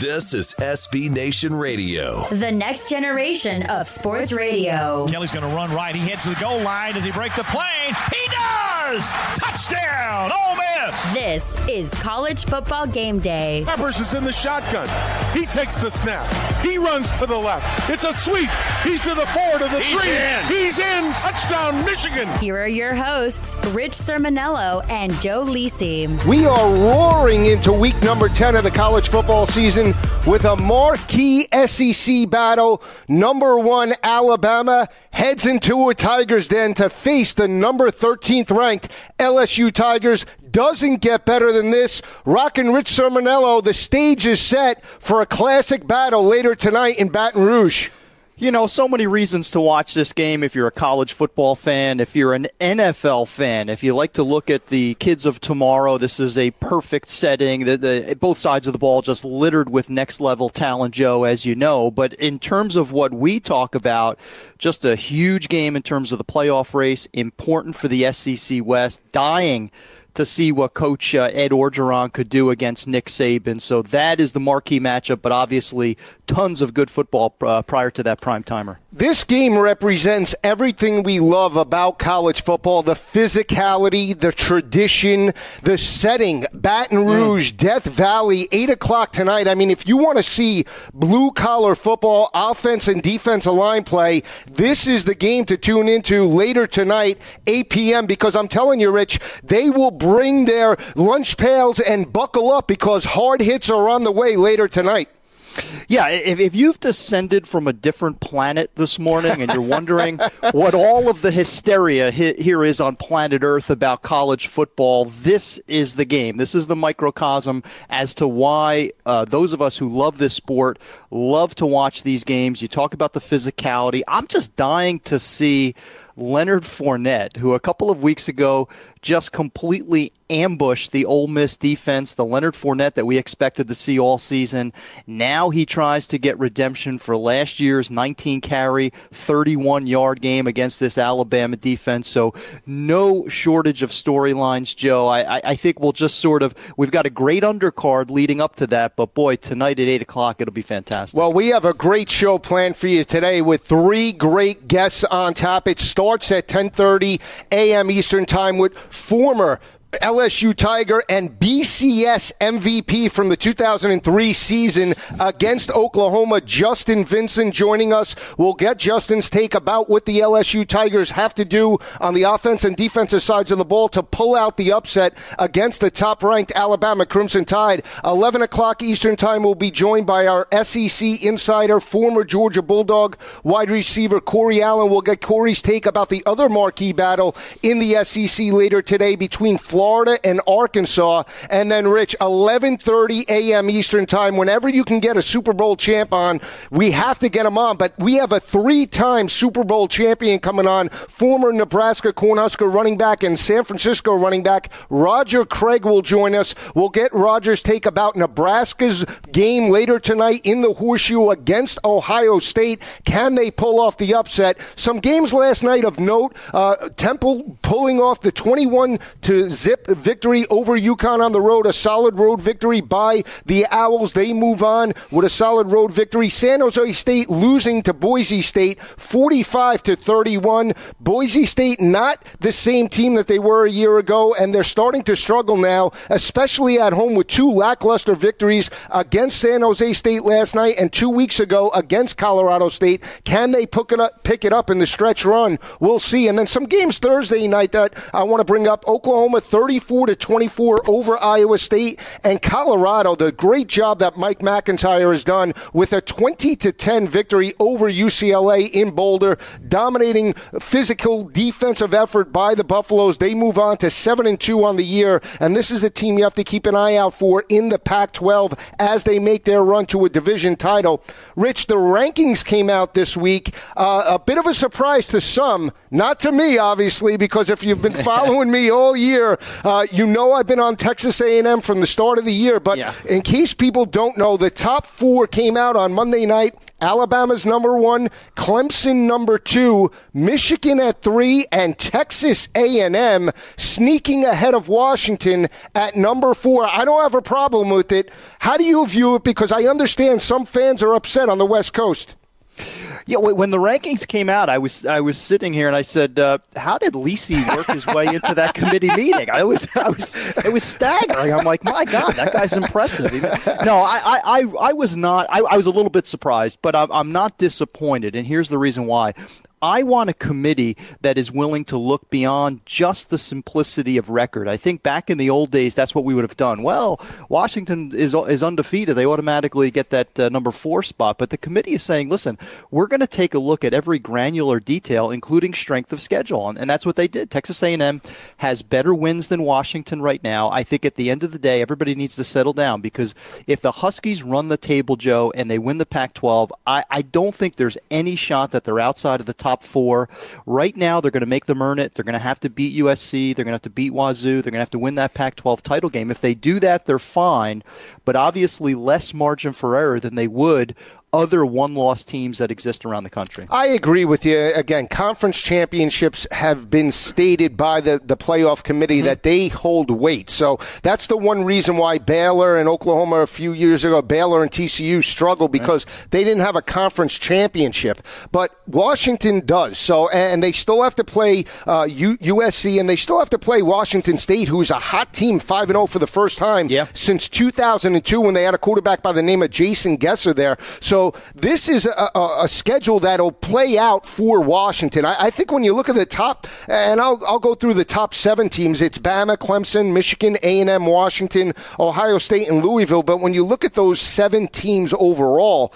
This is SB Nation Radio. The next generation of sports radio. Kelly's going to run right. He heads to the goal line. Does he break the plane? He does! Touchdown! Ole Miss! This is college football game day. Peppers is in the shotgun. He takes the snap. He runs to the left. It's a sweep. He's to the four, to the He's three. in. He's in. Touchdown, Michigan. Here are your hosts, Rich Cirminiello and Joe Lisi. We are roaring into week number 10 of the college football season with a marquee SEC battle. Number one, Alabama heads into a Tigers den to face the number 13th ranked LSU Tigers. Doesn't get better than this. Rockin' Rich Cirminiello, the stage is set for a classic battle later tonight in Baton Rouge. You know, so many reasons to watch this game if you're a college football fan, if you're an NFL fan, if you like to look at the kids of tomorrow, this is a perfect setting. The, the, both sides of the ball just littered with next level talent, Joe, as you know. But in terms of what we talk about, just a huge game in terms of the playoff race, important for the SEC West, dying to see what Coach uh, Ed Orgeron could do against Nick Saban. So that is the marquee matchup, but obviously tons of good football uh, prior to that prime timer. This game represents everything we love about college football the physicality, the tradition, the setting. Baton Rouge, Death Valley, 8 o'clock tonight. I mean, if you want to see blue collar football, offense and defensive line play, this is the game to tune into later tonight, 8 p.m., because I'm telling you, Rich, they will bring their lunch pails and buckle up because hard hits are on the way later tonight. Yeah, if, if you've descended from a different planet this morning and you're wondering what all of the hysteria he, here is on planet Earth about college football, this is the game. This is the microcosm as to why uh, those of us who love this sport love to watch these games. You talk about the physicality. I'm just dying to see Leonard Fournette, who a couple of weeks ago just completely ambushed the Ole Miss defense, the Leonard Fournette that we expected to see all season. Now he tries to get redemption for last year's 19 carry, 31 yard game against this Alabama defense. So no shortage of storylines, Joe. I, I, think we'll just sort of we've got a great undercard leading up to that, but boy, tonight at eight o'clock it'll be fantastic. Well, we have a great show planned for you today with three great guests on top. It starts at 10:30 a.m. Eastern Time with former LSU Tiger and BCS MVP from the 2003 season against Oklahoma, Justin Vincent joining us. We'll get Justin's take about what the LSU Tigers have to do on the offense and defensive sides of the ball to pull out the upset against the top ranked Alabama Crimson Tide. 11 o'clock Eastern Time, we'll be joined by our SEC insider, former Georgia Bulldog wide receiver Corey Allen. We'll get Corey's take about the other marquee battle in the SEC later today between Florida and Arkansas. And then, Rich, 11:30 a.m. Eastern Time. Whenever you can get a Super Bowl champ on, we have to get him on. But we have a three-time Super Bowl champion coming on, former Nebraska Cornhusker running back and San Francisco running back Roger Craig will join us. We'll get Roger's take about Nebraska's game later tonight in the Horseshoe against Ohio State. Can they pull off the upset? Some games last night of note: uh, Temple pulling off the 21 to zip victory over UConn on the road, a solid road victory by the Owls. They move on with a solid road victory. San Jose State losing to Boise State 45 to 31. Boise State not the same team that they were a year ago, and they're starting to struggle now, especially at home with two lackluster victories against San Jose State last night and two weeks ago against Colorado State. Can they pick it up, pick it up in the stretch run? We'll see. And then some games Thursday night that I want to bring up. Oklahoma 34 to 24 over Iowa State and Colorado. The great job that Mike McIntyre has done with a 20 to 10 victory over UCLA in Boulder, dominating physical defensive effort by the Buffaloes. They move on to 7 and 2 on the year, and this is a team you have to keep an eye out for in the Pac-12 as they make their run to a division title. Rich, the rankings came out this week. Uh, a bit of a surprise to some, not to me, obviously, because if you've been following me all year, uh, you know I've been on Texas A&M from the start of the year. But Yeah. in case people don't know, the top four came out on Monday night. Alabama's number one, Clemson number two, Michigan at three, and Texas A&M sneaking ahead of Washington at number four. I don't have a problem with it. How do you view it? Because I understand some fans are upset on the West Coast. Yeah, when the rankings came out, I was I was sitting here and I said, uh, "How did Lisi work his way into that committee meeting?" I was I was it was staggering. I'm like, "My God, that guy's impressive." No, I I, I was not. I, I was a little bit surprised, but I'm, I'm not disappointed, and here's the reason why. I want a committee that is willing to look beyond just the simplicity of record. I think back in the old days, that's what we would have done. Well, Washington is is undefeated; they automatically get that uh, number four spot. But the committee is saying, listen, we're going to take a look at every granular detail, including strength of schedule, and, and that's what they did. Texas A&M has better wins than Washington right now. I think at the end of the day, everybody needs to settle down because if the Huskies run the table, Joe, and they win the Pac-12, I, I don't think there's any shot that they're outside of the top top four. Right now, they're going to make them earn it. They're going to have to beat USC. They're going to have to beat Wazoo. They're going to have to win that Pac 12 title game. If they do that, they're fine, but obviously less margin for error than they would other one loss teams that exist around the country. I agree with you. Again, conference championships have been stated by the, the playoff committee mm-hmm. that they hold weight. So that's the one reason why Baylor and Oklahoma a few years ago, Baylor and TCU struggled because right. they didn't have a conference championship. But Washington does. So, and they still have to play uh, U- USC and they still have to play Washington State, who's a hot team, 5 0 for the first time yeah. since 2002 when they had a quarterback by the name of Jason Gesser there. So, so this is a, a, a schedule that'll play out for Washington. I, I, think when you look at the top, and I'll, I'll go through the top seven teams. It's Bama, Clemson, Michigan, A&M, Washington, Ohio State, and Louisville. But when you look at those seven teams overall,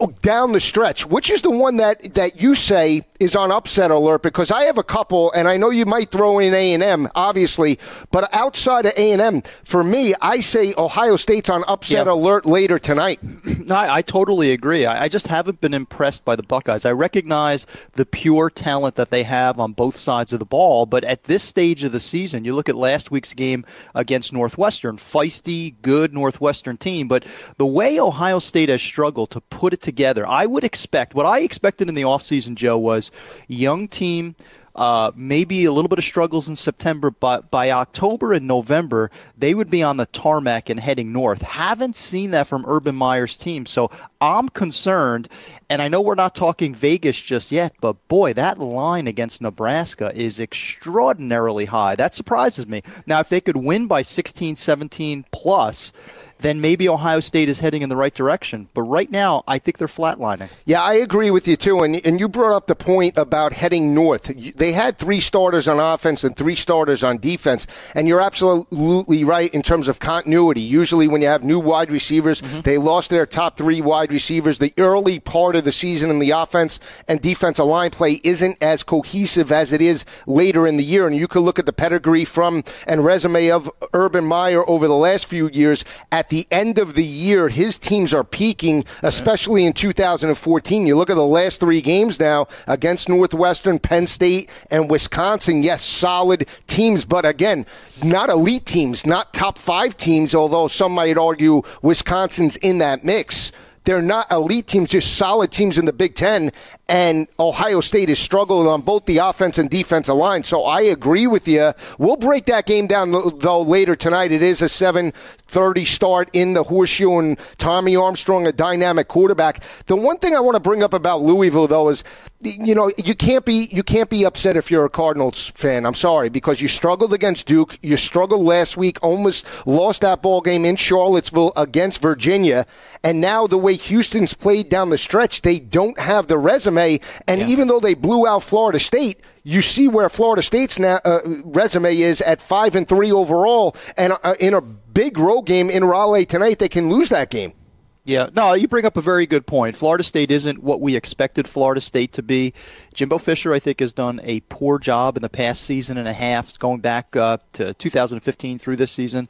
Oh, down the stretch, which is the one that, that you say is on upset alert? Because I have a couple, and I know you might throw in A and M, obviously, but outside of A and M, for me, I say Ohio State's on upset yep. alert later tonight. No, I, I totally agree. I, I, just haven't been impressed by the Buckeyes. I recognize the pure talent that they have on both sides of the ball, but at this stage of the season, you look at last week's game against Northwestern, feisty, good Northwestern team, but the way Ohio State has struggled to put it together. I would expect what I expected in the offseason, Joe, was young team. Uh, maybe a little bit of struggles in September, but by October and November, they would be on the tarmac and heading north. Haven't seen that from Urban Meyer's team, so I'm concerned. And I know we're not talking Vegas just yet, but boy, that line against Nebraska is extraordinarily high. That surprises me. Now, if they could win by 16, 17 plus, then maybe Ohio State is heading in the right direction. But right now, I think they're flatlining. Yeah, I agree with you too. And and you brought up the point about heading north. They had three starters on offense and three starters on defense, and you're absolutely right in terms of continuity. Usually, when you have new wide receivers, mm-hmm. they lost their top three wide receivers. The early part of the season in the offense and defensive line play isn't as cohesive as it is later in the year. And you could look at the pedigree from and resume of Urban Meyer over the last few years at the end of the year, his teams are peaking, especially in 2014. You look at the last three games now against Northwestern, Penn State, and Wisconsin. Yes, solid teams, but again, not elite teams, not top five teams, although some might argue Wisconsin's in that mix. They're not elite teams, just solid teams in the Big Ten. And Ohio State is struggling on both the offense and defensive line. So I agree with you. We'll break that game down though later tonight. It is a 7:30 start in the horseshoe, and Tommy Armstrong, a dynamic quarterback. The one thing I want to bring up about Louisville though is you know you can't be you can't be upset if you're a Cardinals fan. I'm sorry because you struggled against Duke. You struggled last week, almost lost that ball game in Charlottesville against Virginia, and now the way Houston's played down the stretch, they don't have the resume. And yeah. even though they blew out Florida State, you see where Florida State's uh, resume is at five and three overall, and uh, in a big road game in Raleigh tonight, they can lose that game. Yeah, no, you bring up a very good point. Florida State isn't what we expected Florida State to be. Jimbo Fisher, I think, has done a poor job in the past season and a half, going back uh, to 2015 through this season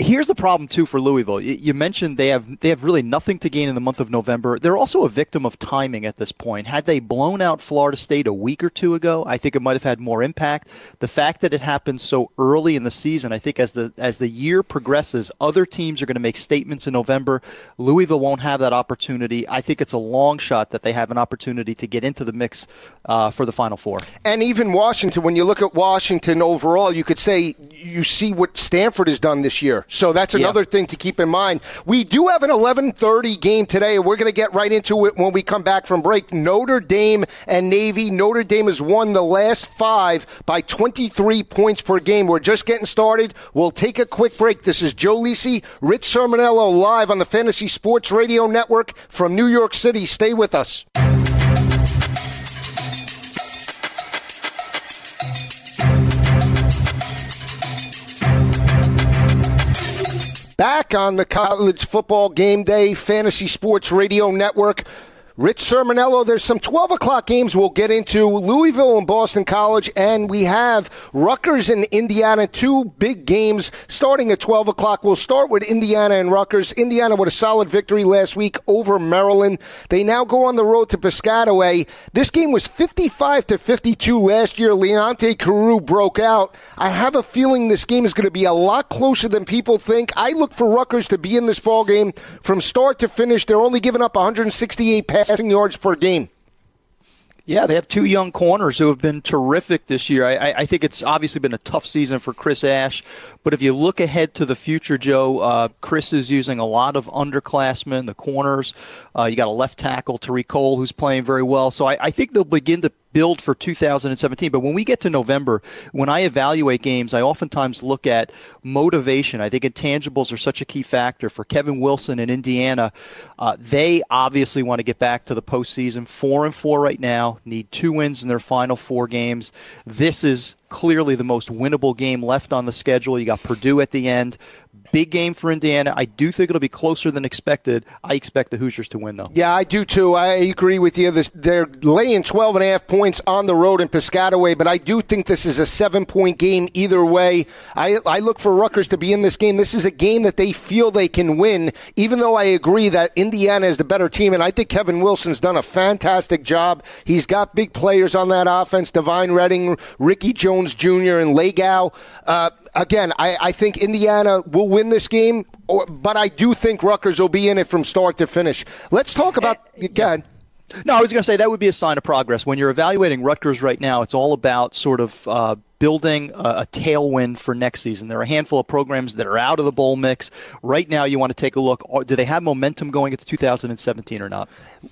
Here's the problem too for Louisville. You mentioned they have they have really nothing to gain in the month of November. They're also a victim of timing at this point. Had they blown out Florida State a week or two ago, I think it might have had more impact. The fact that it happened so early in the season, I think as the as the year progresses, other teams are going to make statements in November. Louisville won't have that opportunity. I think it's a long shot that they have an opportunity to get into the mix uh, for the Final Four. And even Washington, when you look at Washington overall, you could say you see what Stanford has done this year. So that's another yeah. thing to keep in mind. We do have an 11:30 game today, and we're going to get right into it when we come back from break. Notre Dame and Navy. Notre Dame has won the last five by 23 points per game. We're just getting started. We'll take a quick break. This is Joe Lisi, Rich Cirminiello live on the Fantasy Sports Radio Network from New York City. Stay with us. Back on the College Football Game Day Fantasy Sports Radio Network. Rich Cirminiello, there's some 12 o'clock games we'll get into. Louisville and Boston College, and we have Rutgers and Indiana, two big games starting at 12 o'clock. We'll start with Indiana and Rutgers. Indiana with a solid victory last week over Maryland. They now go on the road to Piscataway. This game was 55 to 52 last year. Leonte Carroo broke out. I have a feeling this game is going to be a lot closer than people think. I look for Rutgers to be in this ball game from start to finish. They're only giving up 168 passes passing yards per game. Yeah, they have two young corners who have been terrific this year. I, I, think it's obviously been a tough season for Chris Ash, but if you look ahead to the future, Joe, uh, Chris is using a lot of underclassmen, the corners. Uh, you got a left tackle, Tariq Cole, who's playing very well. So I, I think they'll begin to build for 2017. But when we get to November, when I evaluate games, I oftentimes look at motivation. I think intangibles are such a key factor for Kevin Wilson in Indiana. Uh, they obviously want to get back to the postseason. Four and four right now. Need two wins in their final four games. This is clearly the most winnable game left on the schedule. You got Purdue at the end big game for Indiana. I do think it'll be closer than expected. I expect the Hoosiers to win, though. Yeah, I do too. I agree with you. they're laying 12 and a half points on the road in Piscataway, but I do think this is a seven point game either way. I, I look for Rutgers to be in this game. This is a game that they feel they can win, even though I agree that Indiana is the better team. And I think Kevin Wilson's done a fantastic job. He's got big players on that offense Devine Redding, Ricky Jones Jr., and Lagow. Uh, again, I, I think Indiana will win this game, or, but I do think Rutgers will be in it from start to finish. Let's talk about. Go ahead. No, I was going to say that would be a sign of progress. When you're evaluating Rutgers right now, it's all about sort of uh, building a, tailwind for next season. There are a handful of programs that are out of the bowl mix. Right now, you want to take a look. Do they have momentum going into 2017 or not?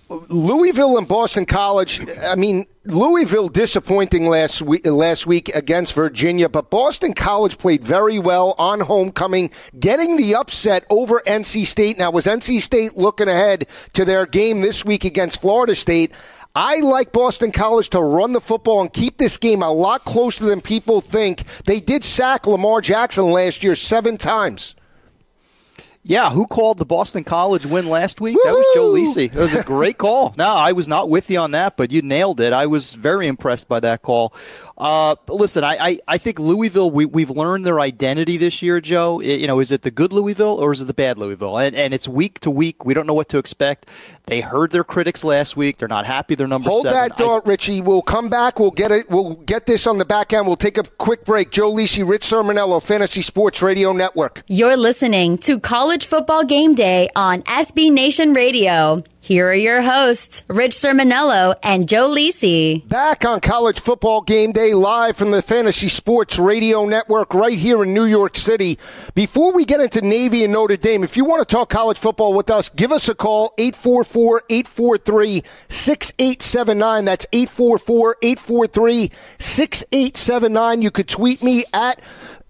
Louisville and Boston College, I mean, Louisville disappointing last week, last week against Virginia, but Boston College played very well on homecoming, getting the upset over NC State. Now, was NC State looking ahead to their game this week against Florida State? I like Boston College to run the football and keep this game a lot closer than people think. They did sack Lamar Jackson last year seven times. Yeah, who called the Boston College win last week? Woo-hoo! That was Joe Lisi. It was a great call. No, I was not with you on that, but you nailed it. I was very impressed by that call. Uh, listen, I, I, I, think Louisville, we, we've learned their identity this year, Joe. It, you know, is it the good Louisville or is it the bad Louisville? And, and it's week to week. We don't know what to expect. They heard their critics last week. They're not happy. They're number Hold seven. that thought, Richie. We'll come back. We'll get it. We'll get this on the back end. We'll take a quick break. Joe Lisi, Rich Cirminiello, Fantasy Sports Radio Network. You're listening to College Football Game Day on SB Nation Radio. Here are your hosts, Rich Cirminiello and Joe Lisi. Back on College Football Game Day, live from the Fantasy Sports Radio Network right here in New York City. Before we get into Navy and Notre Dame, if you want to talk college football with us, give us a call, 844 843 6879. That's 844 843 6879. You could tweet me at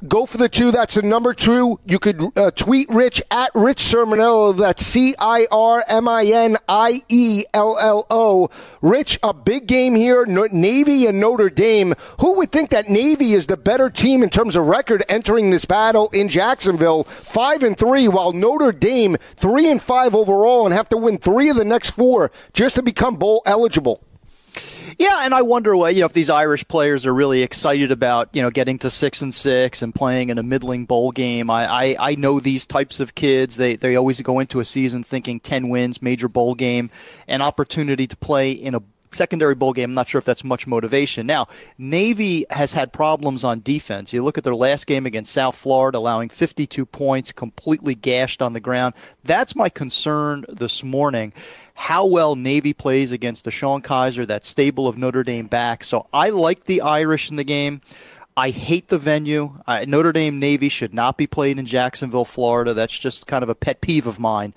Go for the two. That's the number two. You could uh, tweet Rich at Rich Cirminiello. That's C I R M I N I E L L O. Rich, a big game here. Navy and Notre Dame. Who would think that Navy is the better team in terms of record entering this battle in Jacksonville? Five and three, while Notre Dame three and five overall and have to win three of the next four just to become bowl eligible. Yeah, and I wonder what you know if these Irish players are really excited about you know getting to six and six and playing in a middling bowl game. I, I, I know these types of kids. They they always go into a season thinking ten wins, major bowl game, an opportunity to play in a secondary bowl game. I'm not sure if that's much motivation. Now, Navy has had problems on defense. You look at their last game against South Florida, allowing 52 points, completely gashed on the ground. That's my concern this morning. How well Navy plays against DeShone Kizer, that stable of Notre Dame back. So I like the Irish in the game. I hate the venue. Notre Dame Navy should not be played in Jacksonville, Florida. That's just kind of a pet peeve of mine.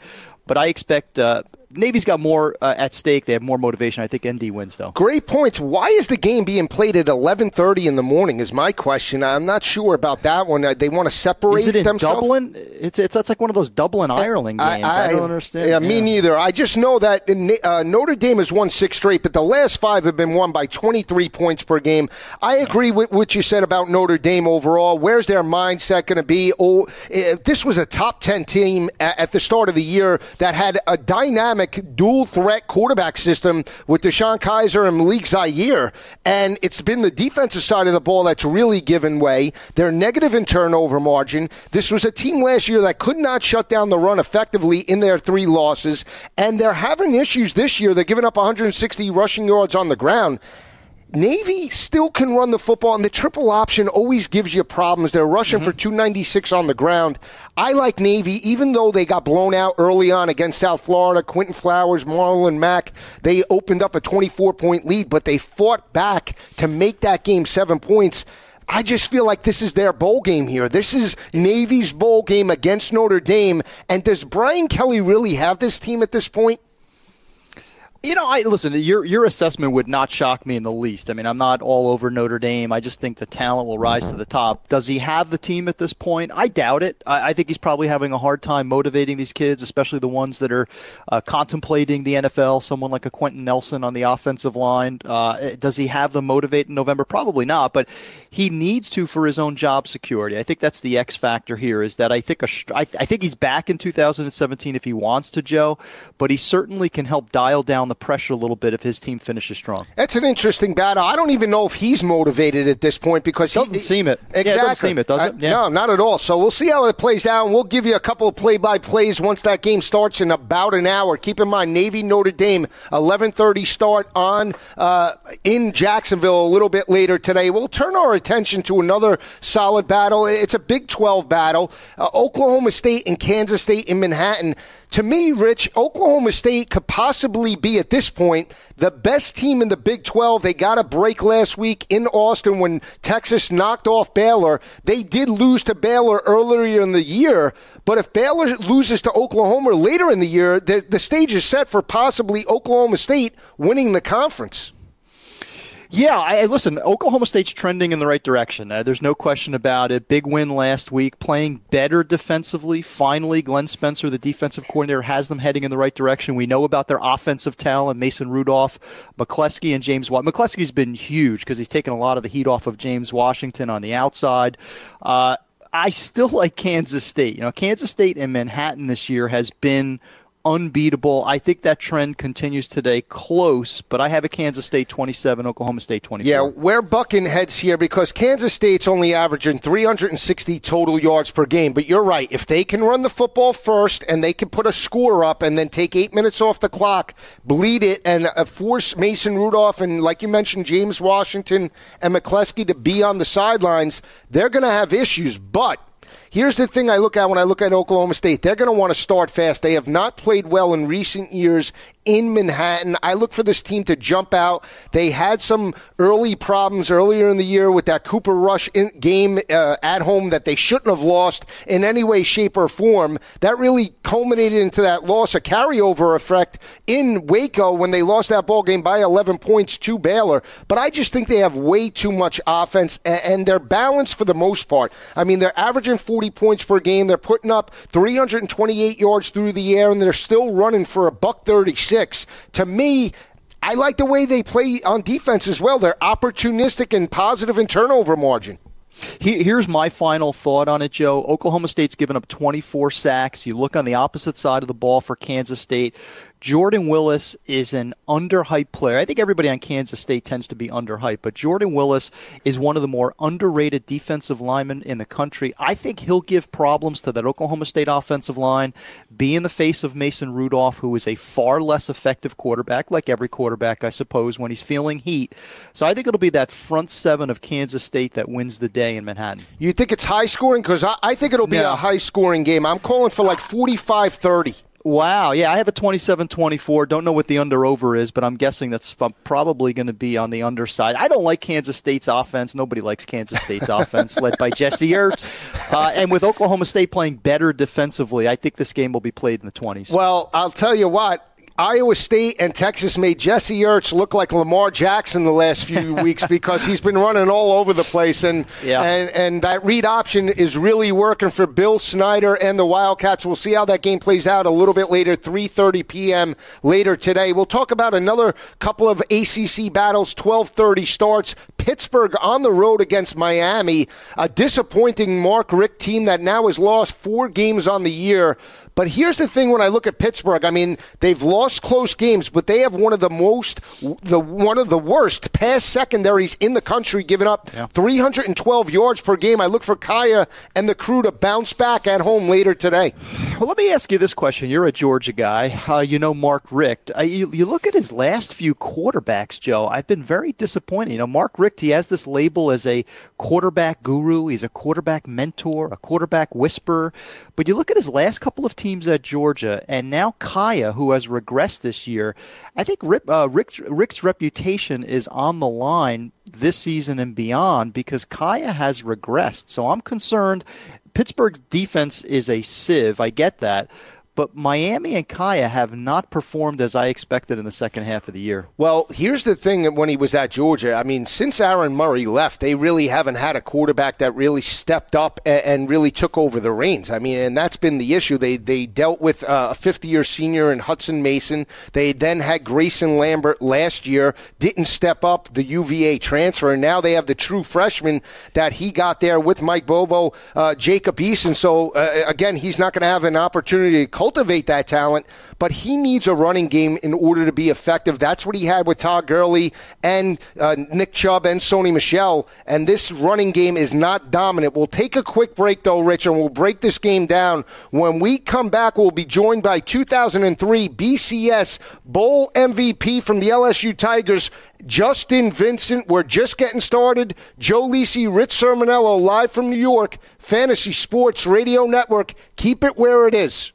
But I expect uh, Navy's got more uh, at stake. They have more motivation. I think ND wins though. Great points. Why is the game being played at 11:30 in the morning? Is my question. I'm not sure about that one. Uh, they want to separate is it in themselves. Dublin? It's it's that's like one of those Dublin Ireland games. I, I, I don't understand. Yeah, me neither. I just know that uh, Notre Dame has won six straight, but the last five have been won by 23 points per game. I agree with what you said about Notre Dame overall. Where's their mindset going to be? Oh, this was a top 10 team at the start of the year that had a dynamic dual threat quarterback system with DeShone Kizer and Malik Zaire. And it's been the defensive side of the ball that's really given way. They're negative in turnover margin. This was a team last year that could not shut down the run effectively in their three losses. And they're having issues this year. They're giving up 160 rushing yards on the ground. Navy still can run the football, and the triple option always gives you problems. They're rushing mm-hmm. for 296 on the ground. I like Navy, even though they got blown out early on against South Florida. Quinton Flowers, Marlon Mack, they opened up a 24 point lead, but they fought back to make that game seven points. I just feel like this is their bowl game here. This is Navy's bowl game against Notre Dame. And does Brian Kelly really have this team at this point? You know, I listen. Your your assessment would not shock me in the least. I mean, I'm not all over Notre Dame. I just think the talent will rise to the top. Does he have the team at this point? I doubt it. I, I think he's probably having a hard time motivating these kids, especially the ones that are uh, contemplating the NFL. Someone like a Quenton Nelson on the offensive line. Uh, does he have them motivate in November? Probably not. But he needs to for his own job security. I think that's the X factor here. Is that I think a, I, I think he's back in 2017 if he wants to, Joe. But he certainly can help dial down the the pressure a little bit if his team finishes strong. That's an interesting battle. I don't even know if he's motivated at this point because doesn't he, seem it. Exactly, yeah, it doesn't seem it, does it? Yeah. No, not at all. So we'll see how it plays out, and we'll give you a couple of play-by-plays once that game starts in about an hour. Keep in mind, Navy Notre Dame, 11:30 start on uh, in Jacksonville a little bit later today. We'll turn our attention to another solid battle. It's a Big 12 battle. Uh, Oklahoma State and Kansas State in Manhattan to me, Rich, Oklahoma State could possibly be at this point the best team in the Big 12. They got a break last week in Austin when Texas knocked off Baylor. They did lose to Baylor earlier in the year, but if Baylor loses to Oklahoma later in the year, the, the stage is set for possibly Oklahoma State winning the conference. Yeah, I, listen, Oklahoma State's trending in the right direction. Uh, there's no question about it. Big win last week, playing better defensively. Finally, Glenn Spencer, the defensive coordinator, has them heading in the right direction. We know about their offensive talent, Mason Rudolph, McCleskey, and James Watt. McCleskey's been huge because he's taken a lot of the heat off of James Washington on the outside. Uh, I still like Kansas State. You know, Kansas State and Manhattan this year has been unbeatable. I think that trend continues today. Close, but I have a Kansas State 27, Oklahoma State 24. Yeah, we're bucking heads here because Kansas State's only averaging 360 total yards per game. But you're right. If they can run the football first and they can put a score up and then take eight minutes off the clock, bleed it, and uh, force Mason Rudolph and, like you mentioned, James Washington and McCleskey to be on the sidelines, they're going to have issues. But Here's the thing I look at when I look at Oklahoma State. They're going to want to start fast. They have not played well in recent years in Manhattan. I look for this team to jump out. They had some early problems earlier in the year with that Cooper Rush game uh, at home that they shouldn't have lost in any way, shape, or form. That really culminated into that loss, a carryover effect in Waco when they lost that ball game by 11 points to Baylor. But I just think they have way too much offense and they're balanced for the most part. I mean, they're averaging 40 points per game. They're putting up 328 yards through the air and they're still running for a buck 36. To me, I like the way they play on defense as well. They're opportunistic and positive in turnover margin. Here's my final thought on it, Joe. Oklahoma State's given up 24 sacks. You look on the opposite side of the ball for Kansas State. Jordan Willis is an underhyped player. I think everybody on Kansas State tends to be underhyped, but Jordan Willis is one of the more underrated defensive linemen in the country. I think he'll give problems to that Oklahoma State offensive line, be in the face of Mason Rudolph, who is a far less effective quarterback, like every quarterback, I suppose, when he's feeling heat. So I think it'll be that front seven of Kansas State that wins the day in Manhattan. You think it's high scoring? Because I, I, think it'll be no. a high scoring game. I'm calling for like 45 30. Wow. Yeah, I have a 27 24. Don't know what the under over is, but I'm guessing that's probably going to be on the underside. I don't like Kansas State's offense. Nobody likes Kansas State's offense, led by Jesse Ertz. Uh, and with Oklahoma State playing better defensively, I think this game will be played in the 20s. Well, I'll tell you what. Iowa State and Texas made Jesse Ertz look like Lamar Jackson the last few weeks because he's been running all over the place, and yeah. and and that read option is really working for Bill Snyder and the Wildcats. We'll see how that game plays out a little bit later, 3:30 p.m. later today. We'll talk about another couple of ACC battles. 12:30 starts. Pittsburgh on the road against Miami, a disappointing Mark Richt team that now has lost four games on the year. But here's the thing: when I look at Pittsburgh, I mean they've lost close games, but they have one of the most, the one of the worst pass secondaries in the country, giving up yeah. 312 yards per game. I look for Kaaya and the crew to bounce back at home later today. Well, let me ask you this question: You're a Georgia guy. Uh, you know Mark Richt. Uh, you, you look at his last few quarterbacks, Joe. I've been very disappointed. You know, Mark Richt. He has this label as a quarterback guru. He's a quarterback mentor, a quarterback whisperer. But you look at his last couple of teams at Georgia, and now Kaaya, who has regressed this year. I think uh, Richt, Richt's reputation is on the line this season and beyond because Kaaya has regressed. So I'm concerned. Pittsburgh's defense is a sieve. I get that. But Miami and Kaaya have not performed as I expected in the second half of the year. Well, here's the thing when he was at Georgia. I mean, since Aaron Murray left, they really haven't had a quarterback that really stepped up and really took over the reins. I mean, and that's been the issue. They they dealt with uh, a 50 year senior in Hutson Mason. They then had Grayson Lambert last year, didn't step up the UVA transfer, and now they have the true freshman that he got there with Mike Bobo, uh, Jacob Eason. So, uh, again, he's not going to have an opportunity to cultivate that talent, but he needs a running game in order to be effective. That's what he had with Todd Gurley and uh, Nick Chubb and Sony Michel, And this running game is not dominant. We'll take a quick break, though, Rich, and we'll break this game down. When we come back, we'll be joined by 2003 BCS Bowl MVP from the LSU Tigers, Justin Vincent. We're just getting started. Joe Lisi, Rich Cirminiello, live from New York, Fantasy Sports Radio Network. Keep it where it is.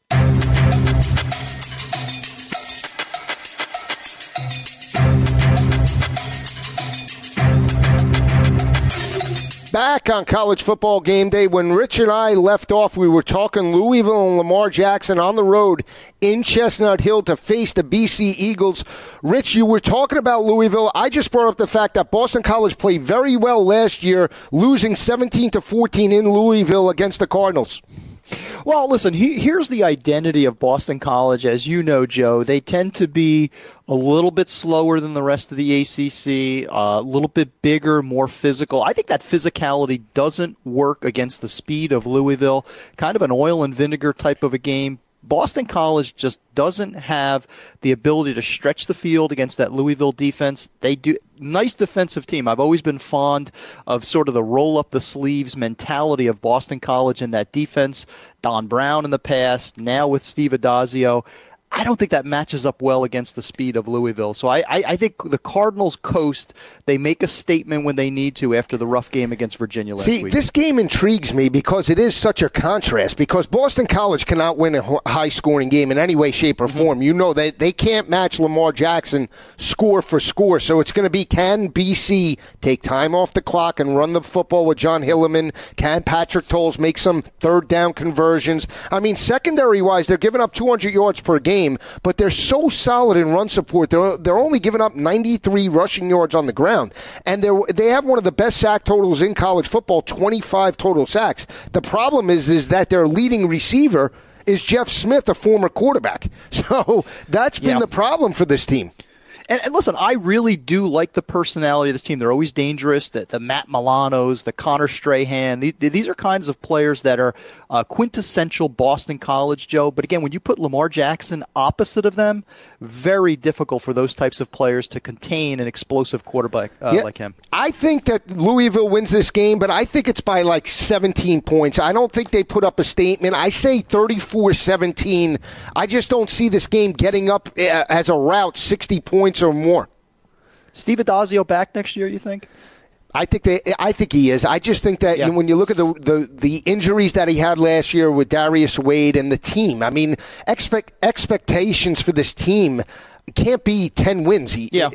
Back on college football game day, when Rich and I left off, we were talking Louisville and Lamar Jackson on the road in Chestnut Hill to face the BC Eagles. Rich, you were talking about Louisville. I just brought up the fact that Boston College played very well last year, losing 17 to 14 in Louisville against the Cardinals. Well, listen, he, here's the identity of Boston College. As you know, Joe, they tend to be a little bit slower than the rest of the ACC, uh, a little bit bigger, more physical. I think that physicality doesn't work against the speed of Louisville. Kind of an oil and vinegar type of a game. Boston College just doesn't have the ability to stretch the field against that Louisville defense. They do nice defensive team. I've always been fond of sort of the roll up the sleeves mentality of Boston College and that defense. Don Brown in the past, now with Steve Addazio. I don't think that matches up well against the speed of Louisville. So I, I, I, think the Cardinals coast. They make a statement when they need to after the rough game against Virginia last See, week. this game intrigues me because it is such a contrast. Because Boston College cannot win a high-scoring game in any way, shape, or mm-hmm. form. You know they they can't match Lamar Jackson score for score. So it's going to be can BC take time off the clock and run the football with Jon Hilliman? Can Patrick Towles make some third down conversions? I mean, secondary wise, they're giving up 200 yards per game game, but they're so solid in run support. They're they're only giving up 93 rushing yards on the ground, and they they have one of the best sack totals in college football, 25 total sacks. The problem is is that their leading receiver is Jeff Smith, a former quarterback. So that's been yeah. the problem for this team. And, and, listen, I really do like the personality of this team. They're always dangerous. The, the Matt Milanos, the Connor Strachan. These, these are kinds of players that are uh, quintessential Boston College, Joe. But again, when you put Lamar Jackson opposite of them, very difficult for those types of players to contain an explosive quarterback uh, yeah, like him. I think that Louisville wins this game, but I think it's by like 17 points. I don't think they put up a statement. I say 34 17. I just don't see this game getting up uh, as a route 60 points or more. Steve Addazio back next year, you think? I think they. I think he is. I just think that yeah. when you look at the, the the injuries that he had last year with Darius Wade and the team, I mean, expect expectations for this team can't be ten wins. He, yeah.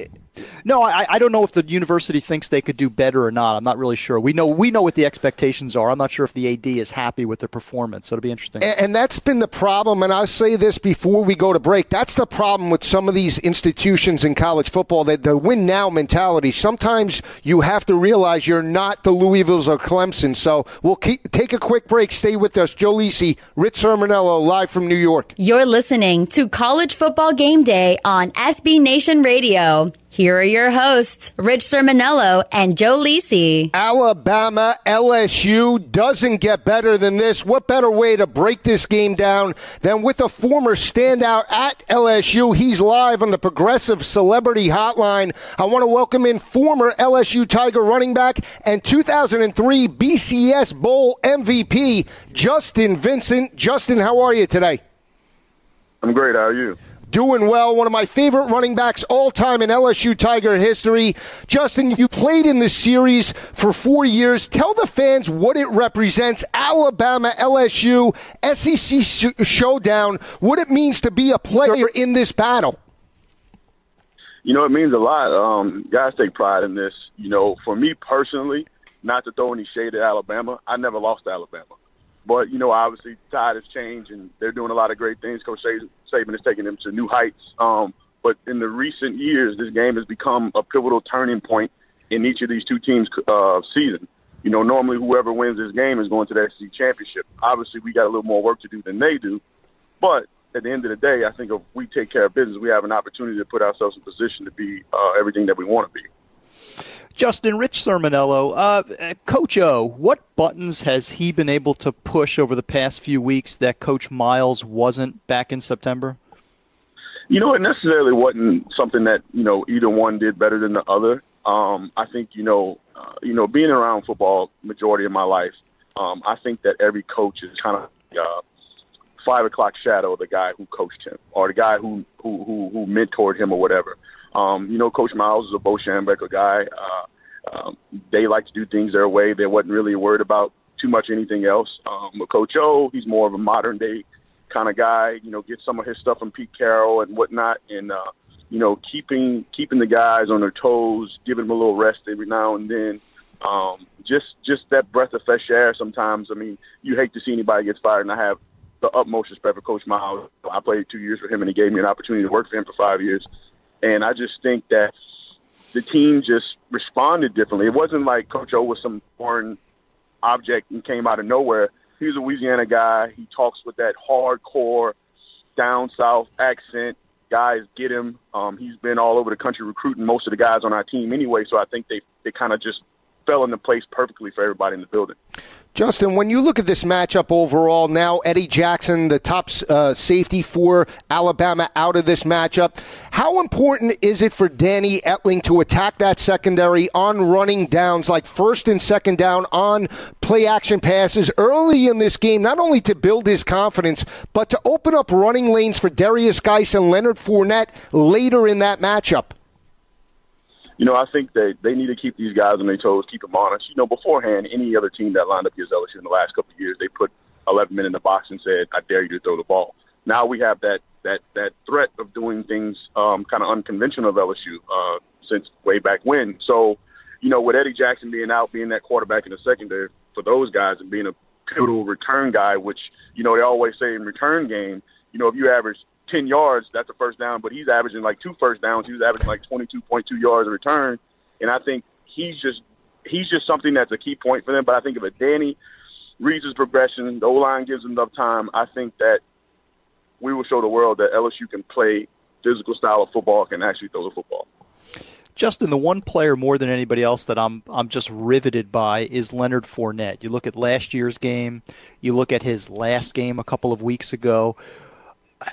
No, I, I don't know if the university thinks they could do better or not. I'm not really sure. We know we know what the expectations are. I'm not sure if the AD is happy with their performance. So it'll be interesting. And, and that's been the problem. And I'll say this before we go to break. That's the problem with some of these institutions in college football. That the win now mentality. Sometimes you have to realize you're not the Louisvilles or Clemson. So we'll keep, take a quick break. Stay with us, Joe Lisi, Rich Cirminiello, live from New York. You're listening to College Football Game Day on SB Nation Radio. Here are your hosts, Rich Cirminiello and Joe Lisi. Alabama LSU doesn't get better than this. What better way to break this game down than with a former standout at LSU? He's live on the Progressive Celebrity Hotline. I want to welcome in former LSU Tiger running back and 2003 BCS Bowl MVP, Justin Vincent. Justin, how are you today? I'm great. How are you? Doing well. One of my favorite running backs all time in LSU Tiger history. Justin, you played in this series for four years. Tell the fans what it represents Alabama, LSU, SEC showdown, what it means to be a player in this battle. You know, it means a lot. Um, guys take pride in this. You know, for me personally, not to throw any shade at Alabama, I never lost to Alabama. But you know, obviously, tide has changed, and they're doing a lot of great things. Coach Saban is taking them to new heights. Um, but in the recent years, this game has become a pivotal turning point in each of these two teams' uh, season. You know, normally whoever wins this game is going to the SEC championship. Obviously, we got a little more work to do than they do, but at the end of the day, I think if we take care of business, we have an opportunity to put ourselves in position to be uh, everything that we want to be. Justin Rich Cirminiello, uh, Coach O, what buttons has he been able to push over the past few weeks that Coach Miles wasn't back in September? You know, it necessarily wasn't something that you know either one did better than the other. Um, I think you know, uh, you know, being around football majority of my life, um, I think that every coach is kind of uh, five o'clock shadow of the guy who coached him or the guy who who who, who mentored him or whatever. Um, you know, Coach Miles is a Bo Schembechler guy. Uh, um, they like to do things their way. They wasn't really worried about too much anything else. Um, but Coach O, he's more of a modern day kind of guy. You know, get some of his stuff from Pete Carroll and whatnot, and uh, you know, keeping keeping the guys on their toes, giving them a little rest every now and then. Um, just just that breath of fresh air. Sometimes, I mean, you hate to see anybody get fired, and I have the utmost respect for Coach Miles. I played two years for him, and he gave me an opportunity to work for him for five years. And I just think that the team just responded differently. It wasn't like Coach O was some foreign object and came out of nowhere. He's a Louisiana guy. He talks with that hardcore down south accent. Guys get him. Um, he's been all over the country recruiting most of the guys on our team anyway. So I think they they kind of just fell into place perfectly for everybody in the building. Justin, when you look at this matchup overall, now Eddie Jackson, the top uh, safety for Alabama, out of this matchup, how important is it for Danny Etling to attack that secondary on running downs, like first and second down on play action passes early in this game, not only to build his confidence, but to open up running lanes for Derrius Guice and Leonard Fournette later in that matchup? You know, I think that they need to keep these guys on their toes, keep them honest. You know, beforehand, any other team that lined up against LSU in the last couple of years, they put 11 men in the box and said, "I dare you to throw the ball." Now we have that that that threat of doing things um, kind of unconventional of LSU uh, since way back when. So, you know, with Eddie Jackson being out, being that quarterback in the secondary for those guys, and being a pivotal return guy, which you know they always say in return game, you know, if you average 10 yards, that's a first down, but he's averaging like two first downs. He was averaging like 22.2 yards in return. And I think he's just he's just something that's a key point for them. But I think if a Danny reads his progression, the O line gives him enough time, I think that we will show the world that LSU can play physical style of football, can actually throw the football. Justin, the one player more than anybody else that I'm I'm just riveted by is Leonard Fournette. You look at last year's game, you look at his last game a couple of weeks ago.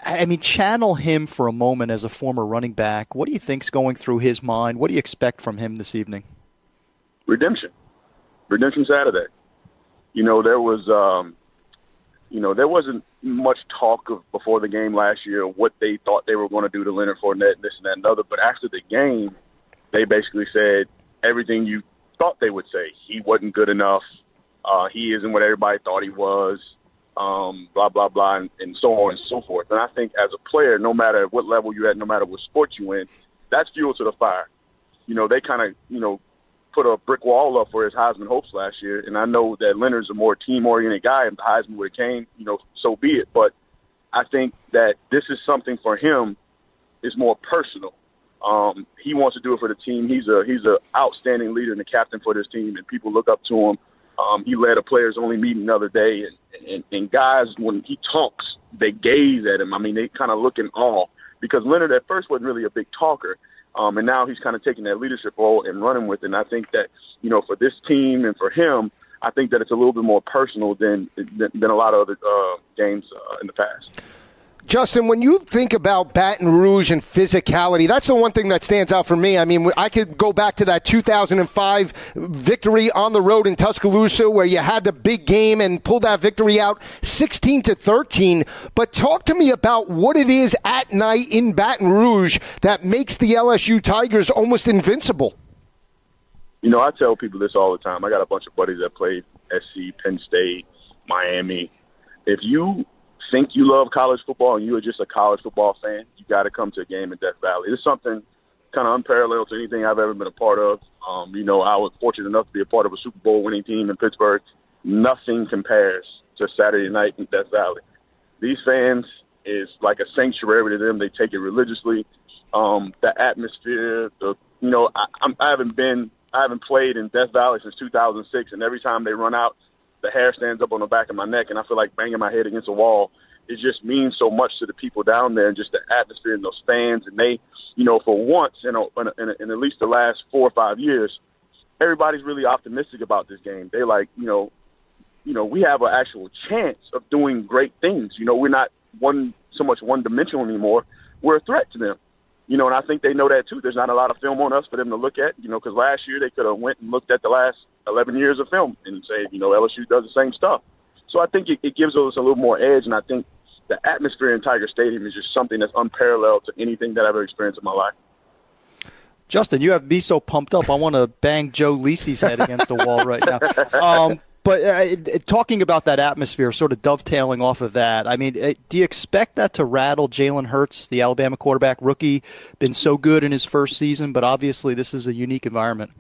I mean, channel him for a moment as a former running back. What do you think's going through his mind? What do you expect from him this evening? Redemption, redemption Saturday. You know, there was, um, you know, there wasn't much talk of before the game last year of what they thought they were going to do to Leonard Fournette, and this and that and other. But after the game, they basically said everything you thought they would say. He wasn't good enough. Uh, he isn't what everybody thought he was. Um, blah blah blah, and, and so on and so forth. And I think as a player, no matter what level you're at, no matter what sport you in, that's fuel to the fire. You know, they kind of you know put a brick wall up for his Heisman hopes last year, and I know that Leonard's a more team oriented guy, and the Heisman would have came, you know, so be it. But I think that this is something for him is more personal. Um, he wants to do it for the team. He's a he's an outstanding leader and a captain for this team, and people look up to him. Um, he led a players only meeting the other day, and, and, and guys when he talks, they gaze at him. I mean, they kind of look in awe because Leonard at first wasn't really a big talker, um, and now he's kind of taking that leadership role and running with it. And I think that you know for this team and for him, I think that it's a little bit more personal than than, than a lot of other uh, games uh, in the past. Justin, when you think about Baton Rouge and physicality, that's the one thing that stands out for me. I mean, I could go back to that 2005 victory on the road in Tuscaloosa where you had the big game and pulled that victory out 16 to 13. But talk to me about what it is at night in Baton Rouge that makes the LSU Tigers almost invincible. You know, I tell people this all the time. I got a bunch of buddies that played SC, Penn State, Miami. If you think you love college football and you are just a college football fan, you got to come to a game in Death Valley. It's something kind of unparalleled to anything I've ever been a part of. Um, you know, I was fortunate enough to be a part of a Super Bowl winning team in Pittsburgh. Nothing compares to Saturday night in Death Valley. These fans is like a sanctuary to them. They take it religiously. Um, the atmosphere, the you know, I, I'm, I haven't been, I haven't played in Death Valley since 2006, and every time they run out, the hair stands up on the back of my neck, and I feel like banging my head against a wall. It just means so much to the people down there, and just the atmosphere and those fans. And they, you know, for once in, a, in, a, in at least the last four or five years, everybody's really optimistic about this game. They like, you know, you know, we have an actual chance of doing great things. You know, we're not one so much one dimensional anymore. We're a threat to them. You know, and I think they know that too. There's not a lot of film on us for them to look at. You know, because last year they could have went and looked at the last 11 years of film and say, you know, LSU does the same stuff. So I think it, it gives us a little more edge, and I think the atmosphere in Tiger Stadium is just something that's unparalleled to anything that I've ever experienced in my life. Justin, you have me so pumped up. I want to bang Joe Lisi's head against the wall right now. Um, but uh, talking about that atmosphere, sort of dovetailing off of that, I mean, do you expect that to rattle Jalen Hurts, the Alabama quarterback rookie? Been so good in his first season, but obviously this is a unique environment.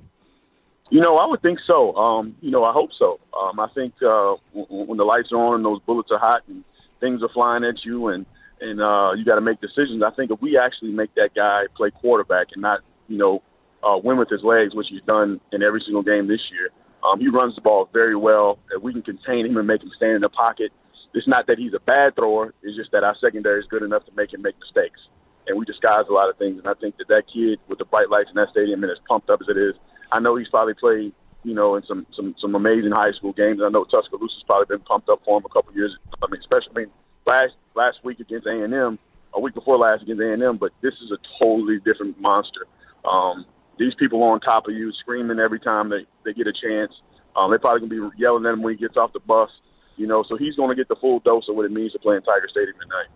You know, I would think so. Um, you know, I hope so. Um, I think uh, when the lights are on and those bullets are hot and things are flying at you and and uh, you got to make decisions. I think if we actually make that guy play quarterback and not, you know, uh, win with his legs, which he's done in every single game this year, um, he runs the ball very well. If we can contain him and make him stand in the pocket, it's not that he's a bad thrower. It's just that our secondary is good enough to make him make mistakes. And we disguise a lot of things. And I think that that kid with the bright lights in that stadium and as pumped up as it is, I know he's probably played, you know, in some some some amazing high school games. I know Tuscaloosa's probably been pumped up for him a couple years. I mean, especially last last week against A and M, a week before last against A and M. But this is a totally different monster. Um, these people on top of you, screaming every time they they get a chance. Um, they're probably gonna be yelling at him when he gets off the bus. You know, so he's going to get the full dose of what it means to play in Tiger Stadium tonight.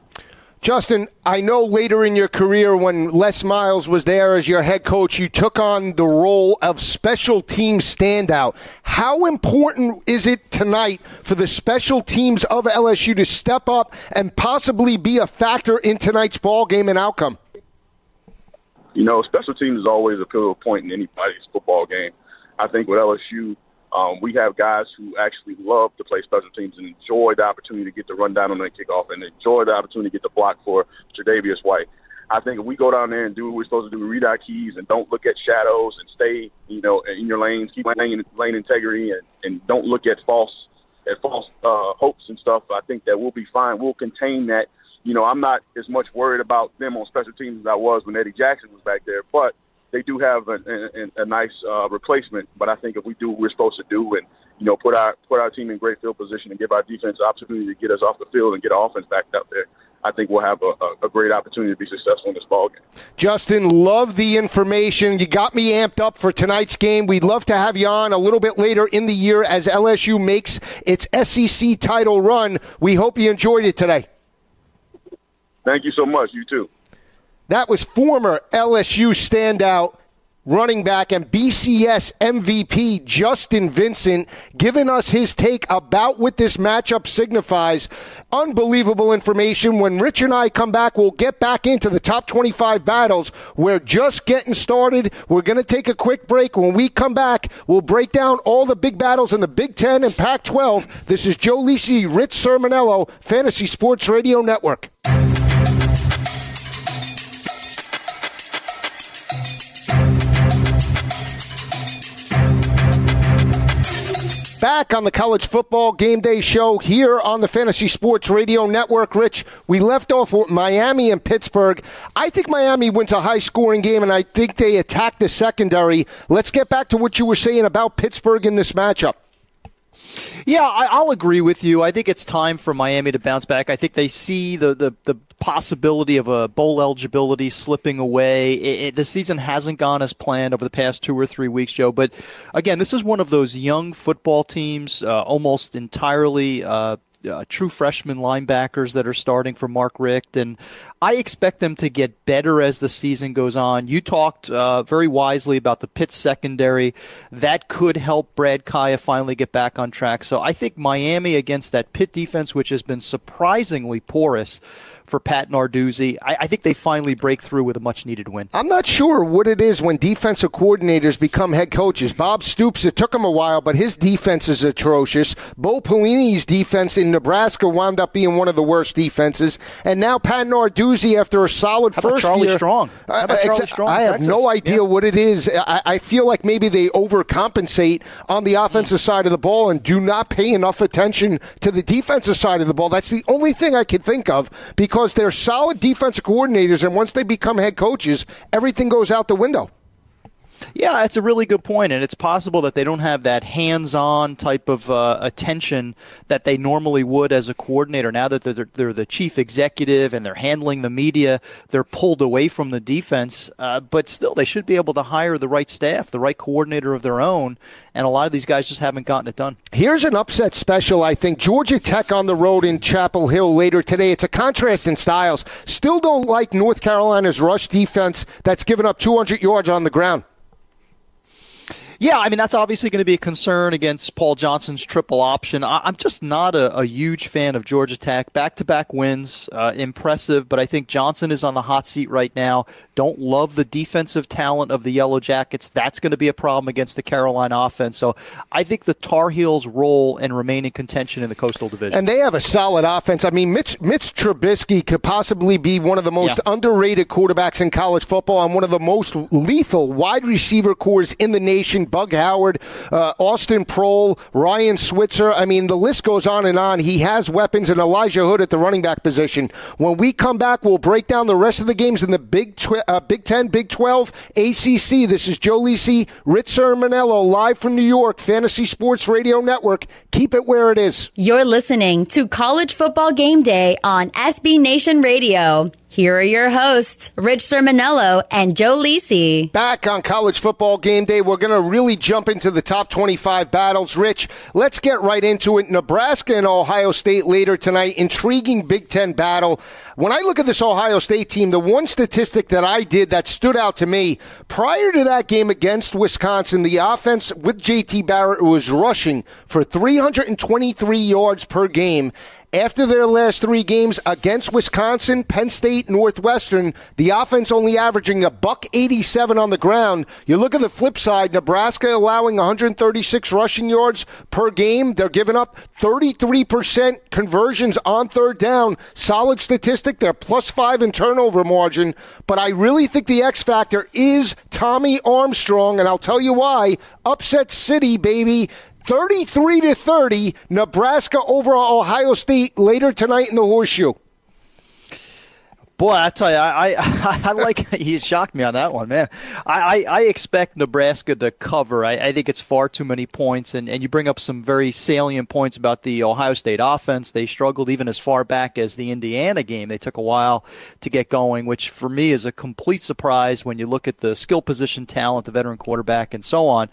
Justin, I know later in your career when Les Miles was there as your head coach, you took on the role of special team standout. How important is it tonight for the special teams of LSU to step up and possibly be a factor in tonight's ball game and outcome? You know, special teams is always a pivotal point in anybody's football game. I think with LSU, um, we have guys who actually love to play special teams and enjoy the opportunity to get the run down on that kickoff and enjoy the opportunity to get the block for Tre'Davious White. I think if we go down there and do what we're supposed to do, read our keys and don't look at shadows and stay, you know, in your lanes, keep lane, lane integrity and, and don't look at false at false uh, hopes and stuff. I think that we'll be fine. We'll contain that you know, I'm not as much worried about them on special teams as I was when Eddie Jackson was back there. But they do have a, nice uh, replacement. But I think if we do what we're supposed to do and you know put our put our team in great field position and give our defense opportunity to get us off the field and get our offense back up there, I think we'll have a, a, great opportunity to be successful in this ball game. Justin, love the information. You got me amped up for tonight's game. We'd love to have you on a little bit later in the year as LSU makes its SEC title run. We hope you enjoyed it today. Thank you so much. You too. That was former LSU standout running back and BCS MVP Justin Vincent giving us his take about what this matchup signifies. Unbelievable information. When Rich and I come back, we'll get back into the top 25 battles. We're just getting started. We're going to take a quick break. When we come back, we'll break down all the big battles in the Big Ten and Pac 12. This is Joe Lisi, Rich Cirminiello, Fantasy Sports Radio Network. Back on the college football game day show here on the Fantasy Sports Radio Network. Rich, we left off with Miami and Pittsburgh. I think Miami wins a high scoring game, and I think they attack the secondary. Let's get back to what you were saying about Pittsburgh in this matchup. Yeah, I, will agree with you. I think it's time for Miami to bounce back. I think they see the, the, the possibility of a bowl eligibility slipping away. It, it, the season hasn't gone as planned over the past two or three weeks, Joe. But again, this is one of those young football teams, uh, almost entirely uh, uh, true freshman linebackers that are starting for Mark Richt, and I expect them to get better as the season goes on. You talked uh, very wisely about the Pitt secondary. That could help Brad Kaaya finally get back on track. So I think Miami against that Pitt defense, which has been surprisingly porous, for Pat Narduzzi. I, I think they finally break through with a much needed win. I'm not sure what it is when defensive coordinators become head coaches. Bob Stoops, it took him a while, but his defense is atrocious. Bo Pelini's defense in Nebraska wound up being one of the worst defenses. And now Pat Narduzzi, after a solid How first Charlie year, Strong? How about Charlie Strong? I have Texas? no idea yeah. what it is. I, I feel like maybe they overcompensate on the offensive mm. side of the ball and do not pay enough attention to the defensive side of the ball. That's the only thing I can think of because they're solid defensive coordinators, and once they become head coaches, everything goes out the window. Yeah, that's a really good point, and it's possible that they don't have that hands-on type of uh, attention that they normally would as a coordinator. Now that they're, they're, the chief executive and they're handling the media, they're pulled away from the defense. Uh, but still, they should be able to hire the right staff, the right coordinator of their own, and a lot of these guys just haven't gotten it done. Here's an upset special, I think. Georgia Tech on the road in Chapel Hill later today. It's a contrast in styles. Still don't like North Carolina's rush defense that's given up 200 yards on the ground. Yeah, I mean that's obviously going to be a concern against Paul Johnson's triple option. I, am just not a, a, huge fan of Georgia Tech. Back-to-back wins, uh, impressive, but I think Johnson is on the hot seat right now. Don't love the defensive talent of the Yellow Jackets. That's going to be a problem against the Carolina offense. So I think the Tar Heels' role and remain in contention in the Coastal Division. And they have a solid offense. I mean, Mitch, Mitch Trubisky could possibly be one of the most yeah. underrated quarterbacks in college football and one of the most lethal wide receiver cores in the nation. Bug Howard, uh, Austin Proehl, Ryan Switzer. I mean, the list goes on and on. He has weapons and Elijah Hood at the running back position. When we come back, we'll break down the rest of the games in the Big tw- uh, Big Ten, Big 12, ACC. This is Joe Lisi, Rich Cirminiello, live from New York, Fantasy Sports Radio Network. Keep it where it is. You're listening to College Football Game Day on SB Nation Radio. Here are your hosts, Rich Cirminiello and Joe Lisi. Back on college football game day, we're going to really jump into the top 25 battles. Rich, let's get right into it. Nebraska and Ohio State later tonight. Intriguing Big Ten battle. When I look at this Ohio State team, the one statistic that I did that stood out to me prior to that game against Wisconsin, the offense with JT Barrett was rushing for 323 yards per game. After their last three games against Wisconsin, Penn State, Northwestern, the offense only averaging a buck 87 on the ground. You look at the flip side, Nebraska allowing 136 rushing yards per game. They're giving up 33% conversions on third down. Solid statistic. They're plus five in turnover margin. But I really think the X factor is Tommy Armstrong, and I'll tell you why. Upset City, baby. 33 to 30, Nebraska over Ohio State later tonight in the Horseshoe. Boy, I tell you, I, I, I like he shocked me on that one, man. I, I, I expect Nebraska to cover. I, I, think it's far too many points, and, and you bring up some very salient points about the Ohio State offense. They struggled even as far back as the Indiana game. They took a while to get going, which for me is a complete surprise when you look at the skill position talent, the veteran quarterback, and so on.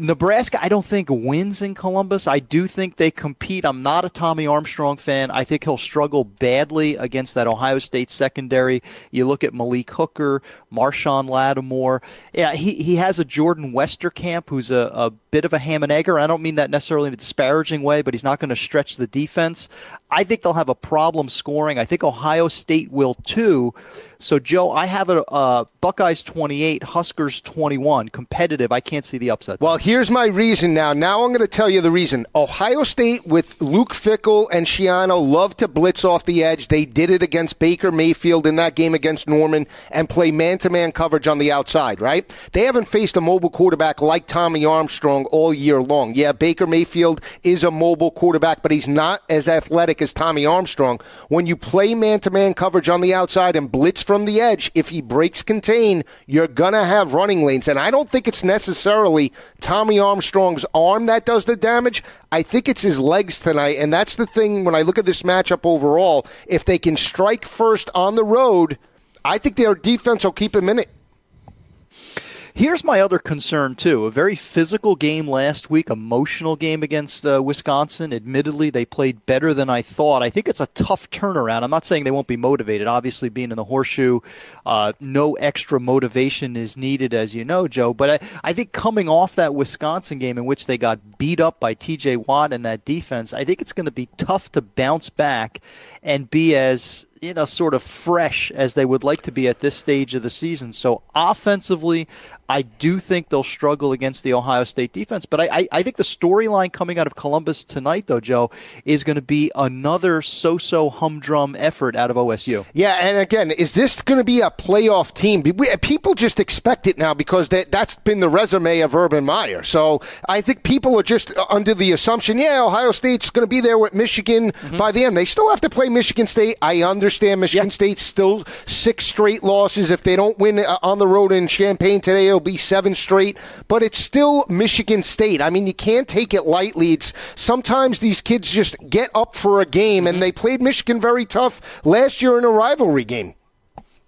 Nebraska, I don't think wins in Columbus. I do think they compete. I'm not a Tommy Armstrong fan. I think he'll struggle badly against that Ohio State secondary. You look at Malik Hooker, Marshon Lattimore. Yeah, he, he has a Jordan Westerkamp who's a, a bit of a ham and egger. I don't mean that necessarily in a disparaging way, but he's not going to stretch the defense. I think they'll have a problem scoring. I think Ohio State will too. So, Joe, I have a uh, Buckeyes 28, Huskers 21. Competitive. I can't see the upset. Well, here's my reason now. Now I'm going to tell you the reason. Ohio State with Luke Fickell and Schiano love to blitz off the edge. They did it against Baker Mayfield in that game against Norman and play man to man coverage on the outside, right? They haven't faced a mobile quarterback like Tommy Armstrong all year long. Yeah, Baker Mayfield is a mobile quarterback, but he's not as athletic as Tommy Armstrong. When you play man to man coverage on the outside and blitz from the edge, if he breaks contain, you're going to have running lanes. And I don't think it's necessarily Tommy Armstrong's arm that does the damage. I think it's his legs tonight. And that's the thing when I look at this matchup overall. If they can strike first on the road, I think their defense will keep him in it. Here's my other concern, too. A very physical game last week, emotional game against uh, Wisconsin. Admittedly, they played better than I thought. I think it's a tough turnaround. I'm not saying they won't be motivated. Obviously, being in the horseshoe, uh, no extra motivation is needed, as you know, Joe. But I, I think coming off that Wisconsin game in which they got beat up by TJ Watt and that defense, I think it's going to be tough to bounce back and be as you know, sort of fresh as they would like to be at this stage of the season. So offensively, I do think they'll struggle against the Ohio State defense. But I, I, I think the storyline coming out of Columbus tonight, though, Joe, is going to be another so-so humdrum effort out of OSU. Yeah, and again, is this going to be a playoff team? People just expect it now because that, that's been the resume of Urban Meyer. So I think people are just under the assumption, yeah, Ohio State's going to be there with Michigan mm-hmm. by the end. They still have to play Michigan State. I understand understand Michigan yep. State still six straight losses. If they don't win uh, on the road in Champaign today, it'll be seven straight. But it's still Michigan State. I mean, you can't take it lightly. It's sometimes these kids just get up for a game, and mm-hmm. they played Michigan very tough last year in a rivalry game.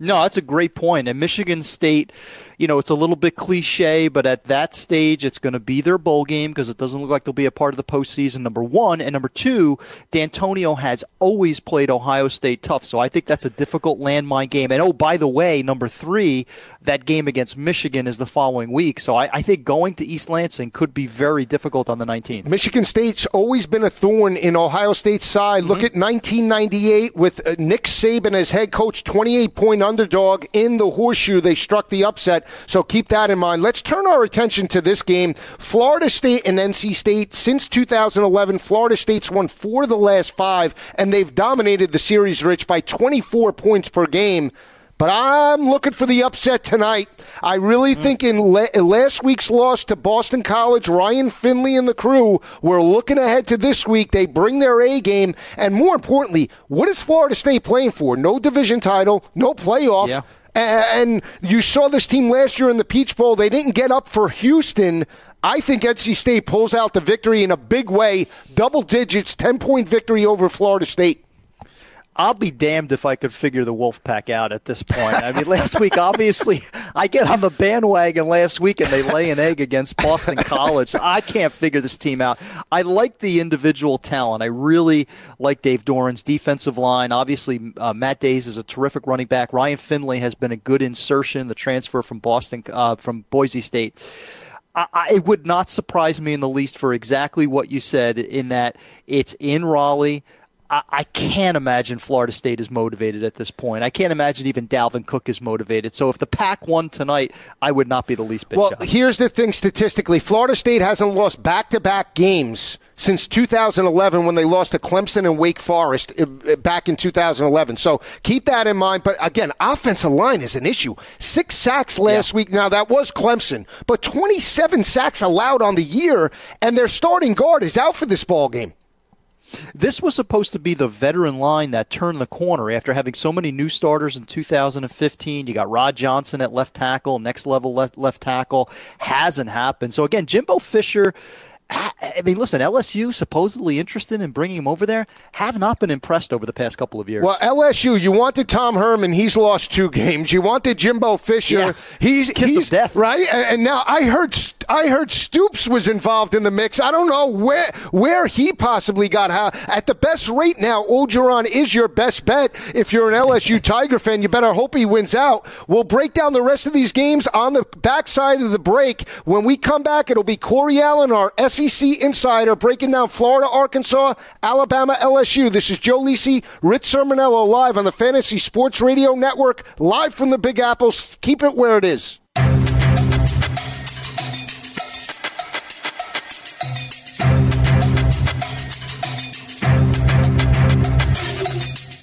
No, that's a great point. And Michigan State you know, it's a little bit cliche, but at that stage, it's going to be their bowl game because it doesn't look like they'll be a part of the postseason, number one. And number two, Dantonio has always played Ohio State tough. So I think that's a difficult landmine game. And oh, by the way, number three, that game against Michigan is the following week. So I, I think going to East Lansing could be very difficult on the 19th. Michigan State's always been a thorn in Ohio State's side. Mm-hmm. Look at 1998 with uh, Nick Saban as head coach, 28 point underdog in the horseshoe. They struck the upset. So keep that in mind. Let's turn our attention to this game. Florida State and NC State. Since 2011, Florida State's won four of the last five, and they've dominated the series, Rich, by 24 points per game. But I'm looking for the upset tonight. I really mm. think in la- last week's loss to Boston College, Ryan Finley and the crew, we're looking ahead to this week. They bring their A game. And more importantly, what is Florida State playing for? No division title, no playoff. Yeah. And you saw this team last year in the Peach Bowl. They didn't get up for Houston. I think NC State pulls out the victory in a big way. Double digits, 10 point victory over Florida State. I'll be damned if I could figure the Wolfpack out at this point. I mean, last week, obviously, I get on the bandwagon last week and they lay an egg against Boston College. I can't figure this team out. I like the individual talent. I really like Dave Doeren's defensive line. Obviously, uh, Matt Dayes is a terrific running back. Ryan Finley has been a good insertion, the transfer from Boston, uh, from Boise State. I, it would not surprise me in the least for exactly what you said in that it's in Raleigh. I, can't imagine Florida State is motivated at this point. I can't imagine even Dalvin Cook is motivated. So if the Pack won tonight, I would not be the least bit well, shocked. here's the thing statistically Florida State hasn't lost back to back games since 2011 when they lost to Clemson and Wake Forest uh, uh, back in 2011. So keep that in mind. But again, offensive line is an issue. Six sacks last yeah. week. Now, that was Clemson, but 27 sacks allowed on the year, and their starting guard is out for this ball game. This was supposed to be the veteran line that turned the corner after having so many new starters in 2015. You got Rod Johnson at left tackle, next level left, left tackle. Hasn't happened. So again, Jimbo Fisher I mean, listen, LSU supposedly interested in bringing him over there have not been impressed over the past couple of years. Well, LSU, you wanted Tom Herman, he's lost two games. You wanted Jimbo Fisher, yeah. he's kiss he's, of death, right? And now I heard I heard Stoops was involved in the mix. I don't know where where he possibly got how. At the best rate now, Orgeron is your best bet. If you're an LSU Tiger fan, you better hope he wins out. We'll break down the rest of these games on the backside of the break. When we come back, it'll be Corey Allen, our SEC insider, breaking down Florida, Arkansas, Alabama, LSU. This is Joe Lisi, Rich Cirminiello, live on the Fantasy Sports Radio Network, live from the Big Apple. Keep it where it is.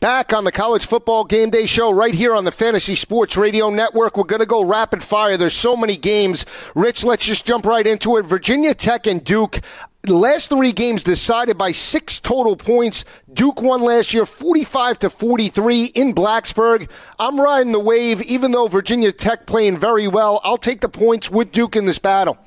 Back on the college football game day show right here on the Fantasy Sports Radio Network. We're going to go rapid fire. There's so many games. Rich, let's just jump right into it. Virginia Tech and Duke. Last three games decided by six total points. Duke won last year 45 to 43 in Blacksburg. I'm riding the wave, even though Virginia Tech playing very well. I'll take the points with Duke in this battle.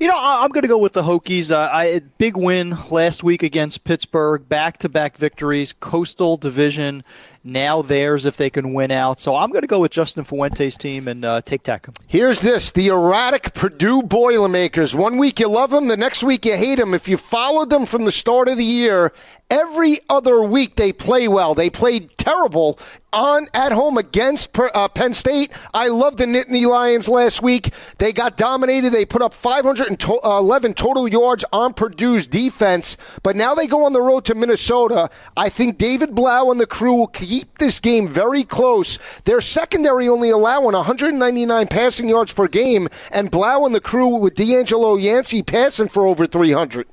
You know, I'm going to go with the Hokies. Uh, I big win last week against Pittsburgh, back-to-back victories, Coastal Division now theirs if they can win out. So I'm going to go with Justin Fuente's team and uh, take Tech. Here's this the erratic Purdue Boilermakers. One week you love them, the next week you hate them. If you followed them from the start of the year, every other week they play well. They played terrible on at home against uh, Penn State. I love the Nittany Lions last week. They got dominated. They put up 511 total yards on Purdue's defense, but now they go on the road to Minnesota. I think David Blough and the crew will keep this game very close. Their secondary only allowing 199 passing yards per game, and Blough and the crew with D'Angelo Yancey passing for over 300.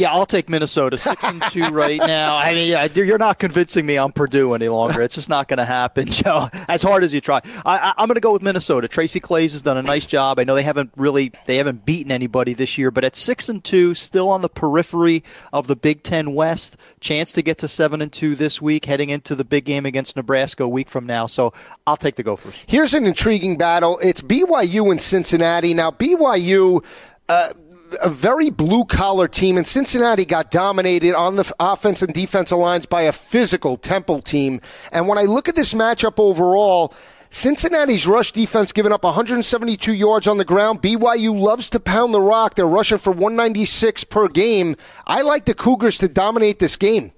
Yeah, I'll take Minnesota six and two right now. I mean, yeah, you're not convincing me on Purdue any longer. It's just not going to happen, Joe. As hard as you try, I, am going to go with Minnesota. Tracy Claeys has done a nice job. I know they haven't really they haven't beaten anybody this year, but at six and two, still on the periphery of the Big Ten West. Chance to get to seven and two this week, heading into the big game against Nebraska a week from now. So I'll take the Gophers. Here's an intriguing battle. It's BYU and Cincinnati. Now BYU. Uh, a very blue collar team, and Cincinnati got dominated on the offense and defensive lines by a physical Temple team. And when I look at this matchup overall, Cincinnati's rush defense giving up 172 yards on the ground. BYU loves to pound the rock. They're rushing for 196 per game. I like the Cougars to dominate this game.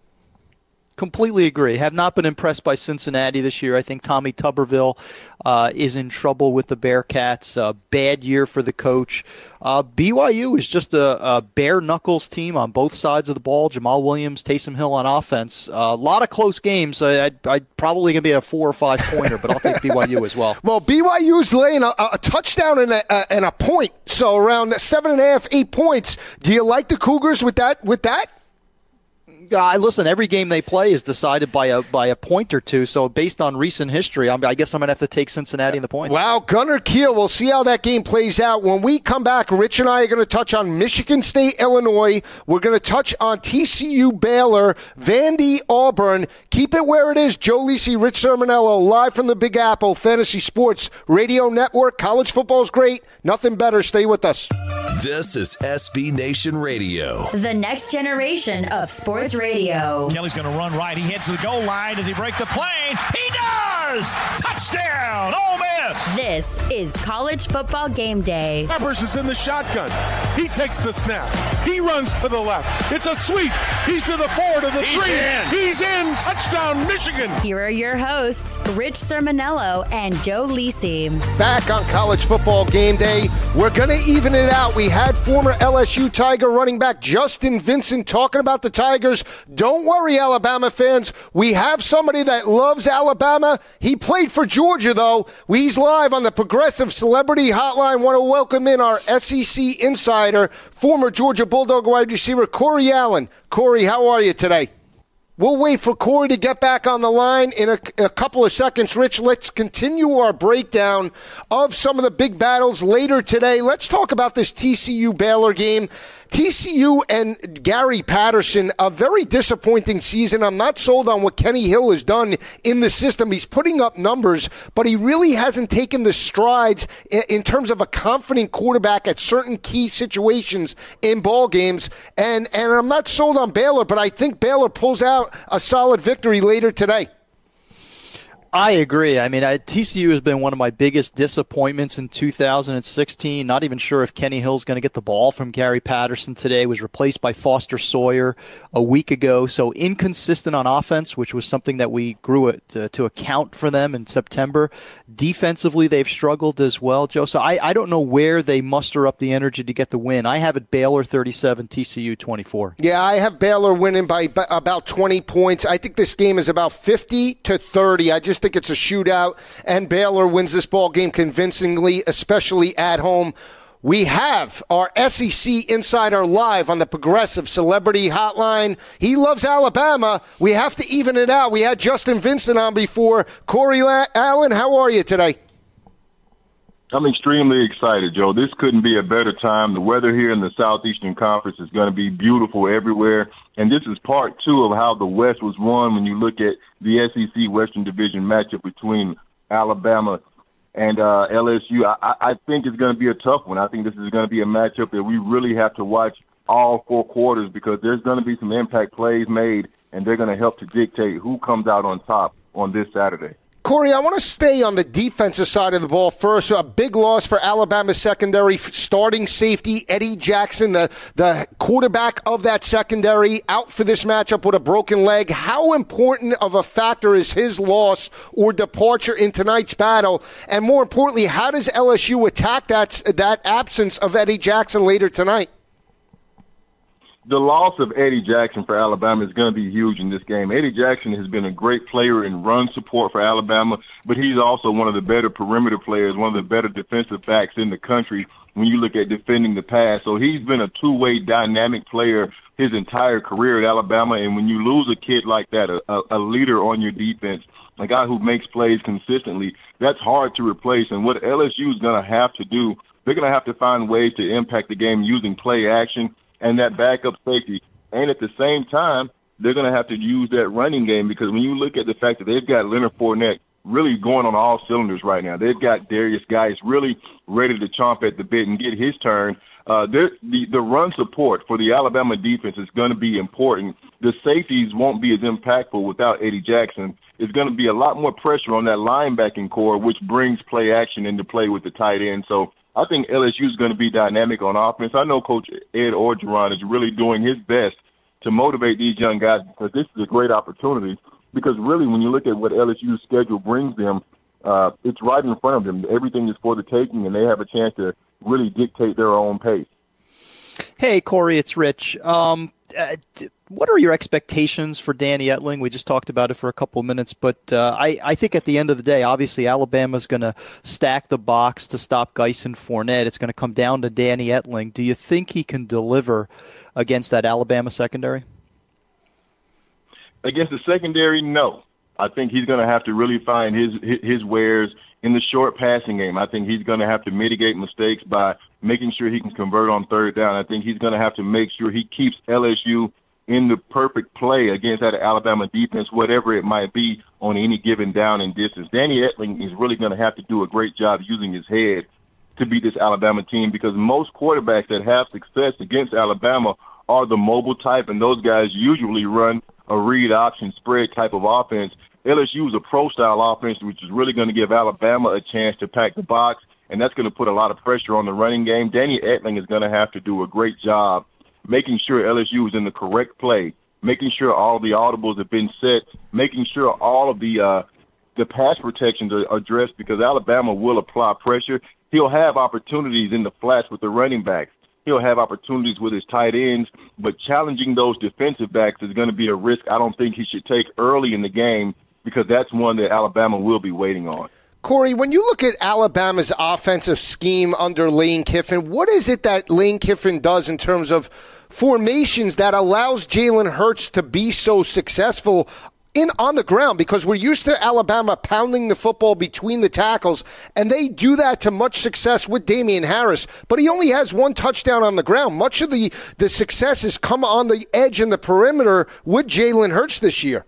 Completely agree. Have not been impressed by Cincinnati this year. I think Tommy Tuberville uh, is in trouble with the Bearcats. A bad year for the coach. Uh, BYU is just a, a, bare knuckles team on both sides of the ball. Jamaal Williams, Taysom Hill on offense. Uh, a lot of close games. I, I'd, I'd probably going to be a four or five pointer, but I'll take BYU as well. Well, BYU's laying a, a touchdown and a, and a point, so around seven and a half, eight points. Do you like the Cougars with that? With that? Uh, listen, every game they play is decided by a by a point or two. So based on recent history, I'm, i guess I'm to have to take Cincinnati in the points. Wow, Gunner Kiel. We'll see how that game plays out. When we come back, Rich and I are going to touch on Michigan State, Illinois. We're going to touch on TCU, Baylor, Vandy, Auburn. Keep it where it is. Joe Lisi, Rich Cirminiello, live from the Big Apple Fantasy Sports Radio Network. College football is great. Nothing better. Stay with us. This is SB Nation Radio. The next generation of sports radio. Kelly's going to run right. He heads to the goal line. Does he break the plane? He does! Touchdown! Ole Miss! This is college football game day. Peppers is in the shotgun. He takes the snap. He runs to the left. It's a sweep. He's to the four, to the He's three. in. He's in. Touchdown, Michigan. Here are your hosts, Rich Cirminiello and Joe Lisi. Back on college football game day. We're going to even it out. We had former LSU Tiger running back Justin Vincent talking about the Tigers. Don't worry, Alabama fans. We have somebody that loves Alabama. He played for Georgia, though. He's live on the Progressive Celebrity Hotline. Want to welcome in our SEC insider, former Georgia Bulldog wide receiver, Corey Allen. Corey, how are you today? We'll wait for Corey to get back on the line in a, a, couple of seconds. Rich, let's continue our breakdown of some of the big battles later today. Let's talk about this TCU Baylor game. TCU and Gary Patterson, a very disappointing season. I'm not sold on what Kenny Hill has done in the system. He's putting up numbers, but he really hasn't taken the strides in terms of a confident quarterback at certain key situations in ball games. And and I'm not sold on Baylor, but I think Baylor pulls out a solid victory later today. I agree. I mean, I, TCU has been one of my biggest disappointments in 2016. Not even sure if Kenny Hill's going to get the ball from Gary Patterson today. Was replaced by Foster Sawyer a week ago. So inconsistent on offense, which was something that we grew to, to account for them in September. Defensively, they've struggled as well, Joe. So I, I don't know where they muster up the energy to get the win. I have it Baylor 37, TCU 24. Yeah, I have Baylor winning by about 20 points. I think this game is about 50 to 30. I just think it's a shootout, and Baylor wins this ball game convincingly, especially at home. We have our SEC Insider live on the Progressive Celebrity Hotline. He loves Alabama. We have to even it out. We had Justin Vincent on before. Corey Allen, how are you today? I'm extremely excited, Joe. This couldn't be a better time. The weather here in the Southeastern Conference is going to be beautiful everywhere. And this is part two of how the West was won when you look at the SEC Western Division matchup between Alabama and uh, LSU. I, I think it's going to be a tough one. I think this is going to be a matchup that we really have to watch all four quarters because there's going to be some impact plays made, and they're going to help to dictate who comes out on top on this Saturday. Corey, I want to stay on the defensive side of the ball first. A big loss for Alabama secondary starting safety Eddie Jackson, the the quarterback of that secondary, out for this matchup with a broken leg. How important of a factor is his loss or departure in tonight's battle? And more importantly, how does LSU attack that that absence of Eddie Jackson later tonight? The loss of Eddie Jackson for Alabama is going to be huge in this game. Eddie Jackson has been a great player in run support for Alabama, but he's also one of the better perimeter players, one of the better defensive backs in the country when you look at defending the pass. So he's been a two-way dynamic player his entire career at Alabama. And when you lose a kid like that, a, a leader on your defense, a guy who makes plays consistently, that's hard to replace. And what LSU is going to have to do, they're going to have to find ways to impact the game using play action and that backup safety. And at the same time, they're going to have to use that running game because when you look at the fact that they've got Leonard Fournette really going on all cylinders right now, they've got Derrius Guice really ready to chomp at the bit and get his turn. Uh, the the run support for the Alabama defense is going to be important. The safeties won't be as impactful without Eddie Jackson. It's going to be a lot more pressure on that linebacking core, which brings play action into play with the tight end. So I think LSU is going to be dynamic on offense. I know Coach Ed Orgeron is really doing his best to motivate these young guys because this is a great opportunity. Because really, when you look at what LSU's schedule brings them, uh, it's right in front of them. Everything is for the taking, and they have a chance to really dictate their own pace. Hey, Corey, it's Rich. Um, uh, what are your expectations for Danny Etling? We just talked about it for a couple of minutes, but uh, I, I think at the end of the day, obviously Alabama's going to stack the box to stop Guice and Fournette. It's going to come down to Danny Etling. Do you think he can deliver against that Alabama secondary? Against the secondary, no. I think he's going to have to really find his his wares in the short passing game. I think he's going to have to mitigate mistakes by making sure he can convert on third down. I think he's going to have to make sure he keeps LSU in the perfect play against that Alabama defense, whatever it might be on any given down and distance. Danny Etling is really going to have to do a great job using his head to beat this Alabama team because most quarterbacks that have success against Alabama are the mobile type, and those guys usually run a read option spread type of offense. LSU is a pro style offense, which is really going to give Alabama a chance to pack the box, and that's going to put a lot of pressure on the running game. Danny Etling is going to have to do a great job making sure LSU is in the correct play, making sure all the audibles have been set, making sure all of the uh, the pass protections are addressed because Alabama will apply pressure. He'll have opportunities in the flats with the running backs. He'll have opportunities with his tight ends, but challenging those defensive backs is going to be a risk I don't think he should take early in the game because that's one that Alabama will be waiting on. Corey, when you look at Alabama's offensive scheme under Lane Kiffin, what is it that Lane Kiffin does in terms of formations that allows Jalen Hurts to be so successful in on the ground because we're used to Alabama pounding the football between the tackles, and they do that to much success with Damien Harris. But he only has one touchdown on the ground. Much of the the success has come on the edge and the perimeter with Jalen Hurts this year.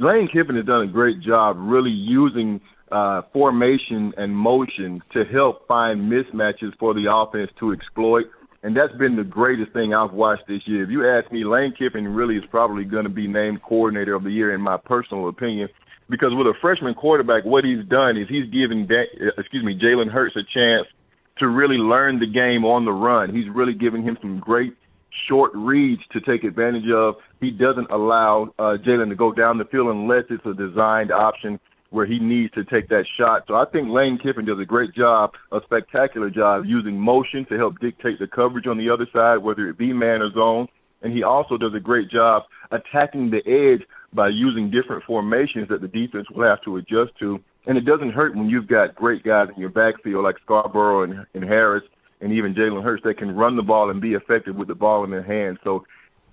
Lane Kiffin has done a great job really using uh, formation and motion to help find mismatches for the offense to exploit. And that's been the greatest thing I've watched this year. If you ask me, Lane Kiffin really is probably going to be named coordinator of the year, in my personal opinion, because with a freshman quarterback, what he's done is he's given, excuse me, Jalen Hurts a chance to really learn the game on the run. He's really giving him some great short reads to take advantage of. He doesn't allow uh, Jalen to go down the field unless it's a designed option where he needs to take that shot. So I think Lane Kiffin does a great job, a spectacular job using motion to help dictate the coverage on the other side, whether it be man or zone. And he also does a great job attacking the edge by using different formations that the defense will have to adjust to. And it doesn't hurt when you've got great guys in your backfield like Scarborough and, and Harris and even Jalen Hurts that can run the ball and be effective with the ball in their hands. So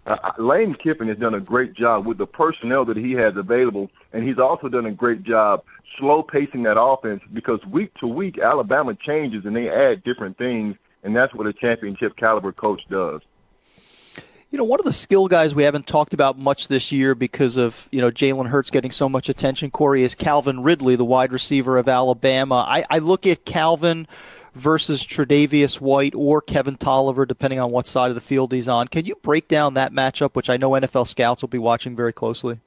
uh, uh, Lane Kiffin has done a great job with the personnel that he has available, and he's also done a great job slow pacing that offense because week to week Alabama changes and they add different things, and that's what a championship caliber coach does. You know, one of the skill guys we haven't talked about much this year because of, you know, Jalen Hurts getting so much attention, Corey, is Calvin Ridley, the wide receiver of Alabama. I, I look at Calvin versus Tre'Davious White or Kevin Toliver, depending on what side of the field he's on. Can you break down that matchup, which I know NFL scouts will be watching very closely?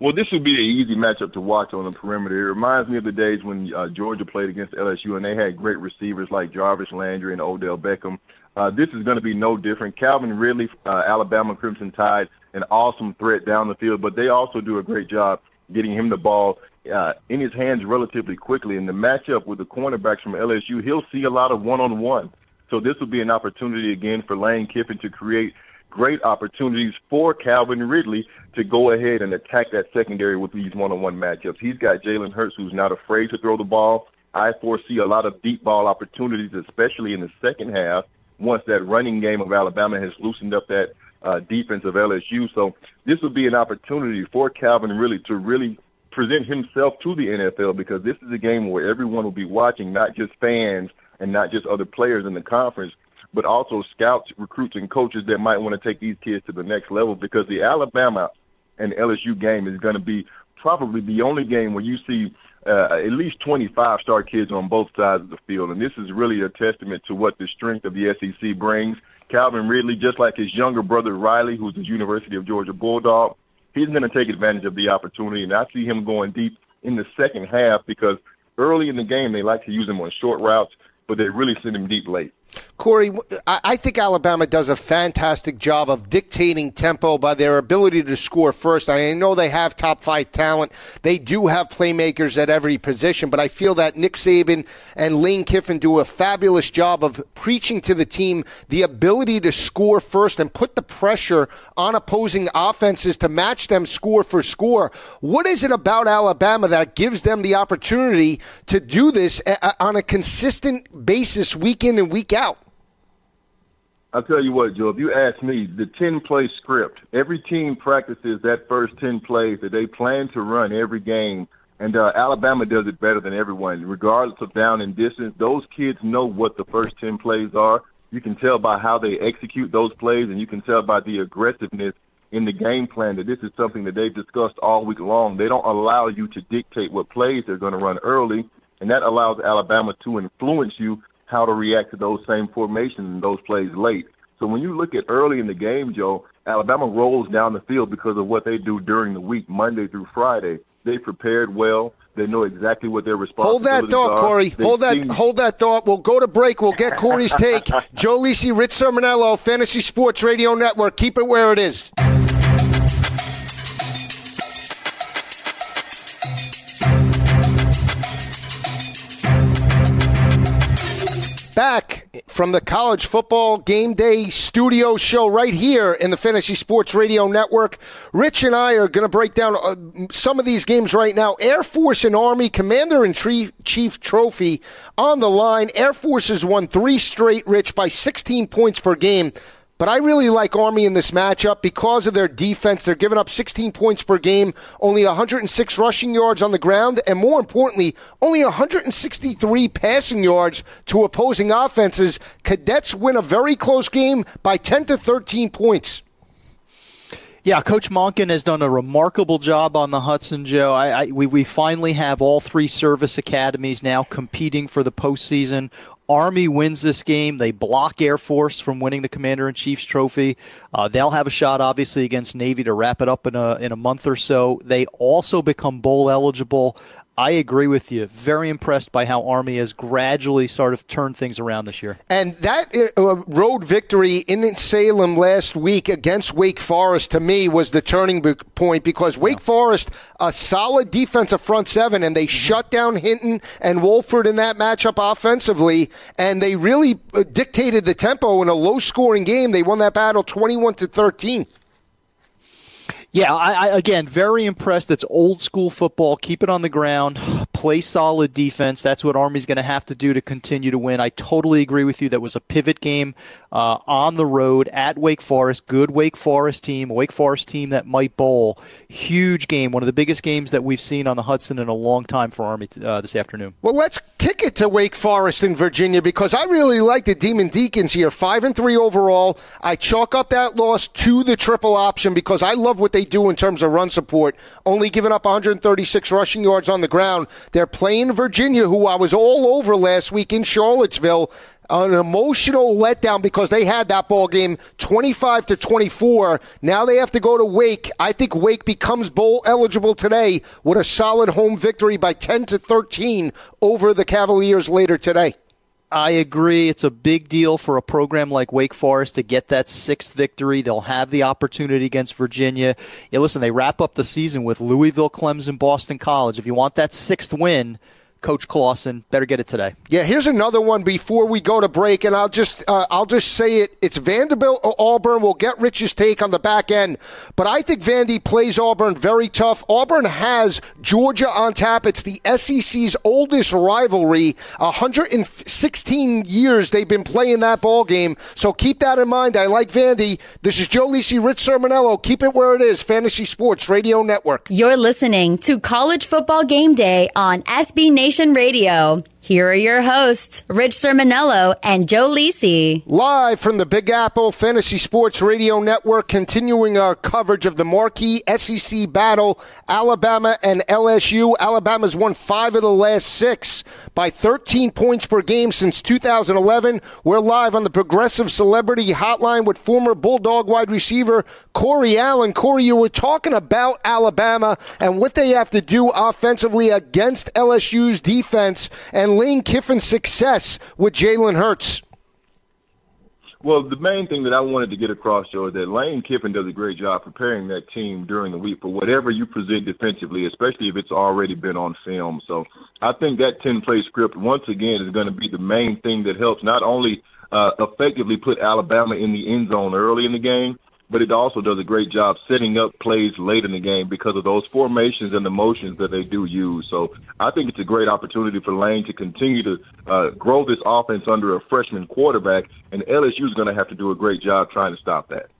Well, this would be an easy matchup to watch on the perimeter. It reminds me of the days when uh, Georgia played against LSU, and they had great receivers like Jarvis Landry and Odell Beckham. Uh, this is going to be no different. Calvin Ridley, uh, Alabama Crimson Tide, an awesome threat down the field, but they also do a great job getting him the ball uh, in his hands relatively quickly. In the matchup with the cornerbacks from LSU, he'll see a lot of one-on-one. So this will be an opportunity again for Lane Kiffin to create great opportunities for Calvin Ridley to go ahead and attack that secondary with these one-on-one matchups. He's got Jalen Hurts, who's not afraid to throw the ball. I foresee a lot of deep ball opportunities, especially in the second half, once that running game of Alabama has loosened up that uh, defense of LSU. So this will be an opportunity for Calvin really to really present himself to the NFL because this is a game where everyone will be watching, not just fans and not just other players in the conference, but also scouts, recruits, and coaches that might want to take these kids to the next level because the Alabama and LSU game is going to be probably the only game where you see uh, at least 25 star kids on both sides of the field. And this is really a testament to what the strength of the SEC brings. Calvin Ridley, just like his younger brother Riley, who's the University of Georgia Bulldog, he's going to take advantage of the opportunity. And I see him going deep in the second half because early in the game they like to use him on short routes, but they really send him deep late. Corey, I think Alabama does a fantastic job of dictating tempo by their ability to score first. I know they have top five talent. They do have playmakers at every position, but I feel that Nick Saban and Lane Kiffin do a fabulous job of preaching to the team the ability to score first and put the pressure on opposing offenses to match them score for score. What is it about Alabama that gives them the opportunity to do this on a consistent basis week in and week out? I'll tell you what, Joe, if you ask me, the 10 play script, every team practices that first 10 plays that they plan to run every game. And uh, Alabama does it better than everyone, regardless of down and distance. Those kids know what the first 10 plays are. You can tell by how they execute those plays, and you can tell by the aggressiveness in the game plan that this is something that they've discussed all week long. They don't allow you to dictate what plays they're going to run early, and that allows Alabama to influence you how to react to those same formations and those plays late. So when you look at early in the game, Joe, Alabama rolls down the field because of what they do during the week, Monday through Friday. They prepared well. They know exactly what their responsibilities Hold that thought, are. Corey. They've hold that. Hold that thought. We'll go to break. We'll get Corey's take. Joe Lisi, Rich Cirminiello, Fantasy Sports Radio Network. Keep it where it is. Back from the college football game day studio show right here in the Fantasy Sports Radio Network. Rich and I are going to break down uh, some of these games right now. Air Force and Army Commander in Chief Trophy on the line. Air Force has won three straight, Rich, by 16 points per game. But I really like Army in this matchup because of their defense. They're giving up 16 points per game, only 106 rushing yards on the ground, and more importantly, only 163 passing yards to opposing offenses. Cadets win a very close game by 10 to 13 points. Yeah, Coach Monken has done a remarkable job on the Hudson, Joe. I, I, we, we finally have all three service academies now competing for the postseason. Army wins this game. They block Air Force from winning the Commander in Chief's trophy. Uh, they'll have a shot, obviously, against Navy to wrap it up in a in a month or so. They also become bowl eligible. I agree with you. Very impressed by how Army has gradually sort of turned things around this year. And that uh, road victory in Salem last week against Wake Forest to me was the turning point because Wake yeah. Forest, a solid defensive front seven, and they mm-hmm. shut down Hinton and Wolford in that matchup offensively, and they really uh, dictated the tempo in a low scoring game. They won that battle 21 to 13. Yeah, I, I, again, very impressed. It's old school football. Keep it on the ground. Play solid defense. That's what Army's going to have to do to continue to win. I totally agree with you. That was a pivot game uh, on the road at Wake Forest. Good Wake Forest team. Wake Forest team that might bowl. Huge game. One of the biggest games that we've seen on the Hudson in a long time for Army uh, this afternoon. Well, let's kick it to Wake Forest in Virginia because I really like the Demon Deacons here. Five and three overall. I chalk up that loss to the triple option because I love what they do in terms of run support. Only giving up 136 rushing yards on the ground. They're playing Virginia, who I was all over last week in Charlottesville an emotional letdown because they had that ball game 25 to 24. Now they have to go to Wake. I think Wake becomes bowl eligible today with a solid home victory by 10 to 13 over the Cavaliers later today. I agree. It's a big deal for a program like Wake Forest to get that sixth victory. They'll have the opportunity against Virginia. Yeah, listen, they wrap up the season with Louisville, Clemson, Boston College. If you want that sixth win, Coach Clawson. Better get it today. Yeah, here's another one before we go to break, and I'll just uh, I'll just say it. It's Vanderbilt or Auburn. We'll get Rich's take on the back end, but I think Vandy plays Auburn very tough. Auburn has Georgia on tap. It's the SEC's oldest rivalry. 116 years they've been playing that ball game. So keep that in mind. I like Vandy. This is Joe Lisi, Rich Cirminiello. Keep it where it is. Fantasy Sports Radio Network. You're listening to College Football Game Day on SB Nation. Nation Radio. Here are your hosts, Rich Cirminiello and Joe Lisi. Live from the Big Apple Fantasy Sports Radio Network, continuing our coverage of the marquee SEC battle, Alabama and LSU. Alabama's won five of the last six by 13 points per game since 2011. We're live on the Progressive Celebrity Hotline with former Bulldog wide receiver Corey Allen. Corey, you were talking about Alabama and what they have to do offensively against LSU's defense. And Lane Kiffin's success with Jalen Hurts? Well, the main thing that I wanted to get across, Joe, is that Lane Kiffin does a great job preparing that team during the week for whatever you present defensively, especially if it's already been on film. So I think that 10 play script, once again, is going to be the main thing that helps not only uh, effectively put Alabama in the end zone early in the game, but it also does a great job setting up plays late in the game because of those formations and the motions that they do use. So I think it's a great opportunity for Lane to continue to uh, grow this offense under a freshman quarterback, and LSU is going to have to do a great job trying to stop that.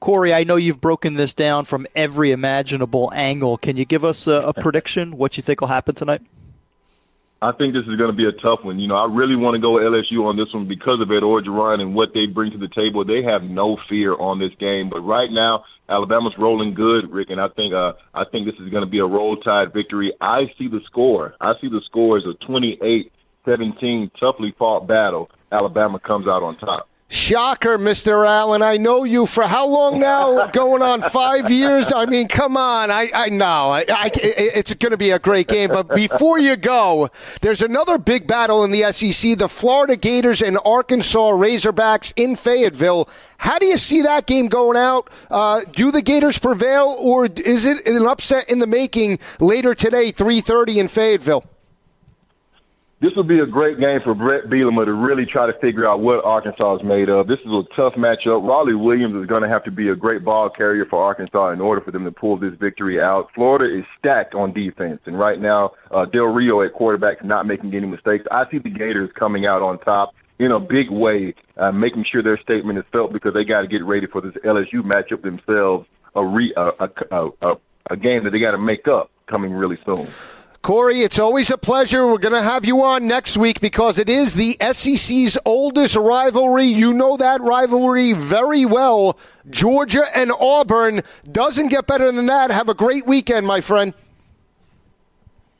Corey, I know you've broken this down from every imaginable angle. Can you give us a, a prediction? What you think will happen tonight? I think this is going to be a tough one. You know, I really want to go LSU on this one because of Ed Orgeron and what they bring to the table. They have no fear on this game, but right now Alabama's rolling good, Rick, and I think uh, I think this is going to be a roll tide victory. I see the score. I see the score as a 28-17 toughly fought battle. Alabama comes out on top. Shocker, Mr. Allen. I know you for how long now? Going on five years? I mean, come on. I, I know. I, I, it's going to be a great game. But before you go, there's another big battle in the SEC the Florida Gators and Arkansas Razorbacks in Fayetteville. How do you see that game going out? Uh, do the Gators prevail, or is it an upset in the making later today, 3.30 in Fayetteville? This will be a great game for Bret Bielema to really try to figure out what Arkansas is made of. This is a tough matchup. Rawleigh Williams is going to have to be a great ball carrier for Arkansas in order for them to pull this victory out. Florida is stacked on defense, and right now, uh, Del Rio at quarterback is not making any mistakes. I see the Gators coming out on top in a big way, uh, making sure their statement is felt because they got to get ready for this LSU matchup themselves, a, re, a, a, a, a game that they got to make up coming really soon. Corey, it's always a pleasure. We're going to have you on next week because it is the SEC's oldest rivalry. You know that rivalry very well. Georgia and Auburn doesn't get better than that. Have a great weekend, my friend.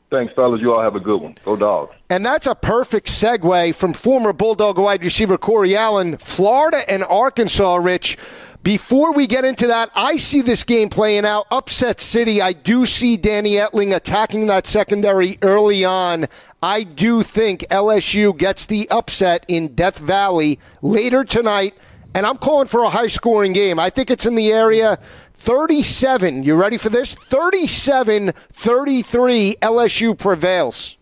Thanks, fellas. You all have a good one. Go dogs. And that's a perfect segue from former Bulldog wide receiver Corey Allen. Florida and Arkansas, Rich. Before we get into that, I see this game playing out. Upset City. I do see Danny Etling attacking that secondary early on. I do think LSU gets the upset in Death Valley later tonight. And I'm calling for a high scoring game. I think it's in the area 37. You ready for this? 37 33. LSU prevails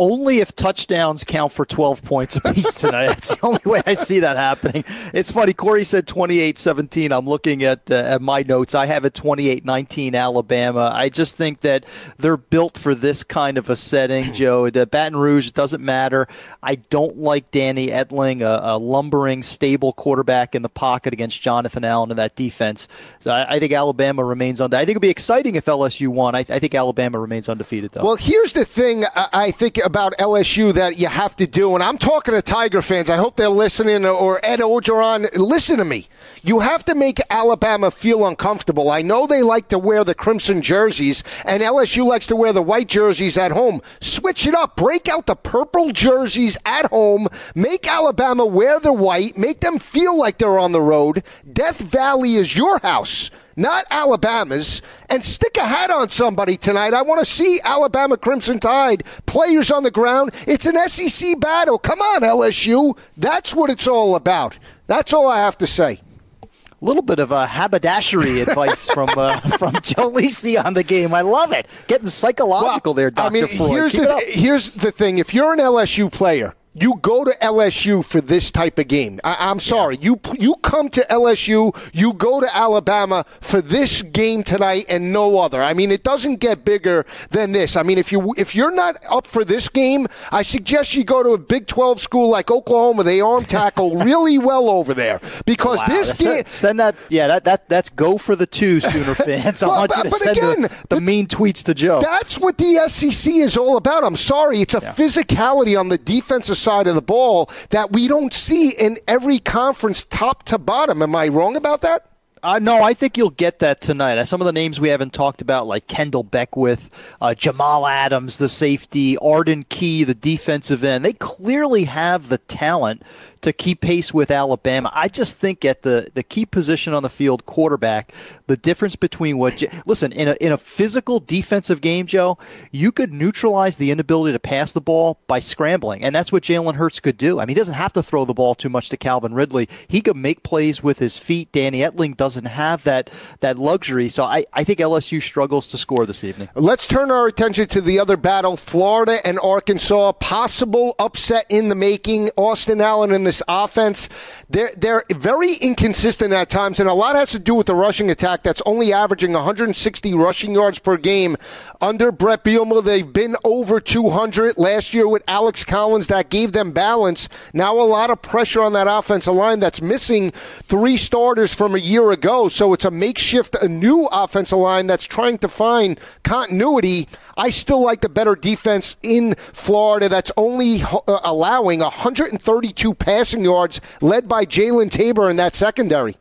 only if touchdowns count for 12 points apiece tonight. That's the only way I see that happening. It's funny. Corey said 28 17. I'm looking at, uh, at my notes. I have it 28 19 Alabama. I just think that they're built for this kind of a setting, Joe. The Baton Rouge doesn't matter. I don't like Danny Etling, a, a lumbering, stable quarterback in the pocket against Jonathan Allen and that defense. So I, I think Alabama remains on. I think it'd be exciting if LSU won. I, I think Alabama remains undefeated, though. Well, here's the thing I think about LSU that you have to do, and I'm talking to Tiger fans. I hope they're listening, or Ed Orgeron. Listen to me. You have to make Alabama feel uncomfortable. I know they like to wear the crimson jerseys, and LSU likes to wear the white jerseys at home. Switch it up. Break out the purple jerseys at home. Make Alabama wear the white. Make them feel like they're on the road. Death Valley is your house not Alabama's, and stick a hat on somebody tonight. I want to see Alabama Crimson Tide players on the ground. It's an SEC battle. Come on, LSU. That's what it's all about. That's all I have to say. A little bit of a haberdashery advice from uh, from Joe Lisi on the game. I love it. Getting psychological well, there, Doctor I mean, Here's the, here's the thing: if you're an LSU player you go to LSU for this type of game. I, am sorry. Yeah. You you come to LSU, you go to Alabama for this game tonight and no other. I mean, it doesn't get bigger than this. I mean, if you if you're not up for this game, I suggest you go to a Big 12 school like Oklahoma. They arm tackle really well over there because wow, this game. Send that. Yeah, that, that that's go for the two, Sooner fans. I well, want you to send again, the, the mean tweets to Joe. That's what the SEC is all about. I'm sorry. It's a yeah. physicality on the defensive side of the ball that we don't see in every conference top to bottom. Am I wrong about that? Uh, no, I think you'll get that tonight. Uh, some of the names we haven't talked about, like Kendall Beckwith, uh, Jamal Adams, the safety, Arden Key, the defensive end, they clearly have the talent to keep pace with Alabama. I just think at the, the key position on the field, quarterback, the difference between what listen in a in a physical defensive game, Joe, you could neutralize the inability to pass the ball by scrambling, and that's what Jalen Hurts could do. I mean, he doesn't have to throw the ball too much to Calvin Ridley. He could make plays with his feet. Danny Etling doesn't have that that luxury, so I, I think LSU struggles to score this evening. Let's turn our attention to the other battle: Florida and Arkansas. Possible upset in the making. Austin Allen and the this offense. They're they're very inconsistent at times, and a lot has to do with the rushing attack that's only averaging 160 rushing yards per game. Under Bret Bielema, they've been over 200 last year with Alex Collins. That gave them balance. Now a lot of pressure on that offensive line that's missing three starters from a year ago. So it's a makeshift, a new offensive line that's trying to find continuity. I still like the better defense in Florida that's only uh, allowing 132 passing yards, led by Jalen Tabor in that secondary.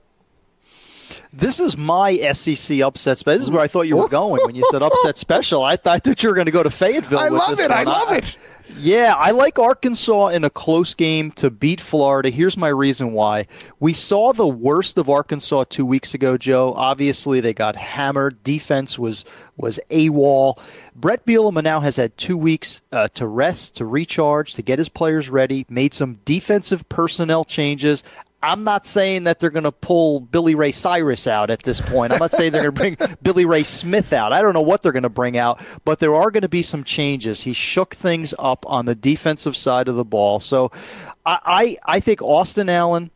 This is my SEC upset special. This is where I thought you were going when you said upset special. I thought that you were going to go to Fayetteville. I love it. One. I love it. Yeah, I like Arkansas in a close game to beat Florida. Here's my reason why. We saw the worst of Arkansas two weeks ago, Joe. Obviously, they got hammered. Defense was was AWOL. Bret Bielema now has had two weeks uh, to rest, to recharge, to get his players ready, made some defensive personnel changes. I'm not saying that they're going to pull Billy Ray Cyrus out at this point. I'm not saying they're going to bring Billy Ray Smith out. I don't know what they're going to bring out, but there are going to be some changes. He shook things up on the defensive side of the ball. So I, I, I think Austin Allen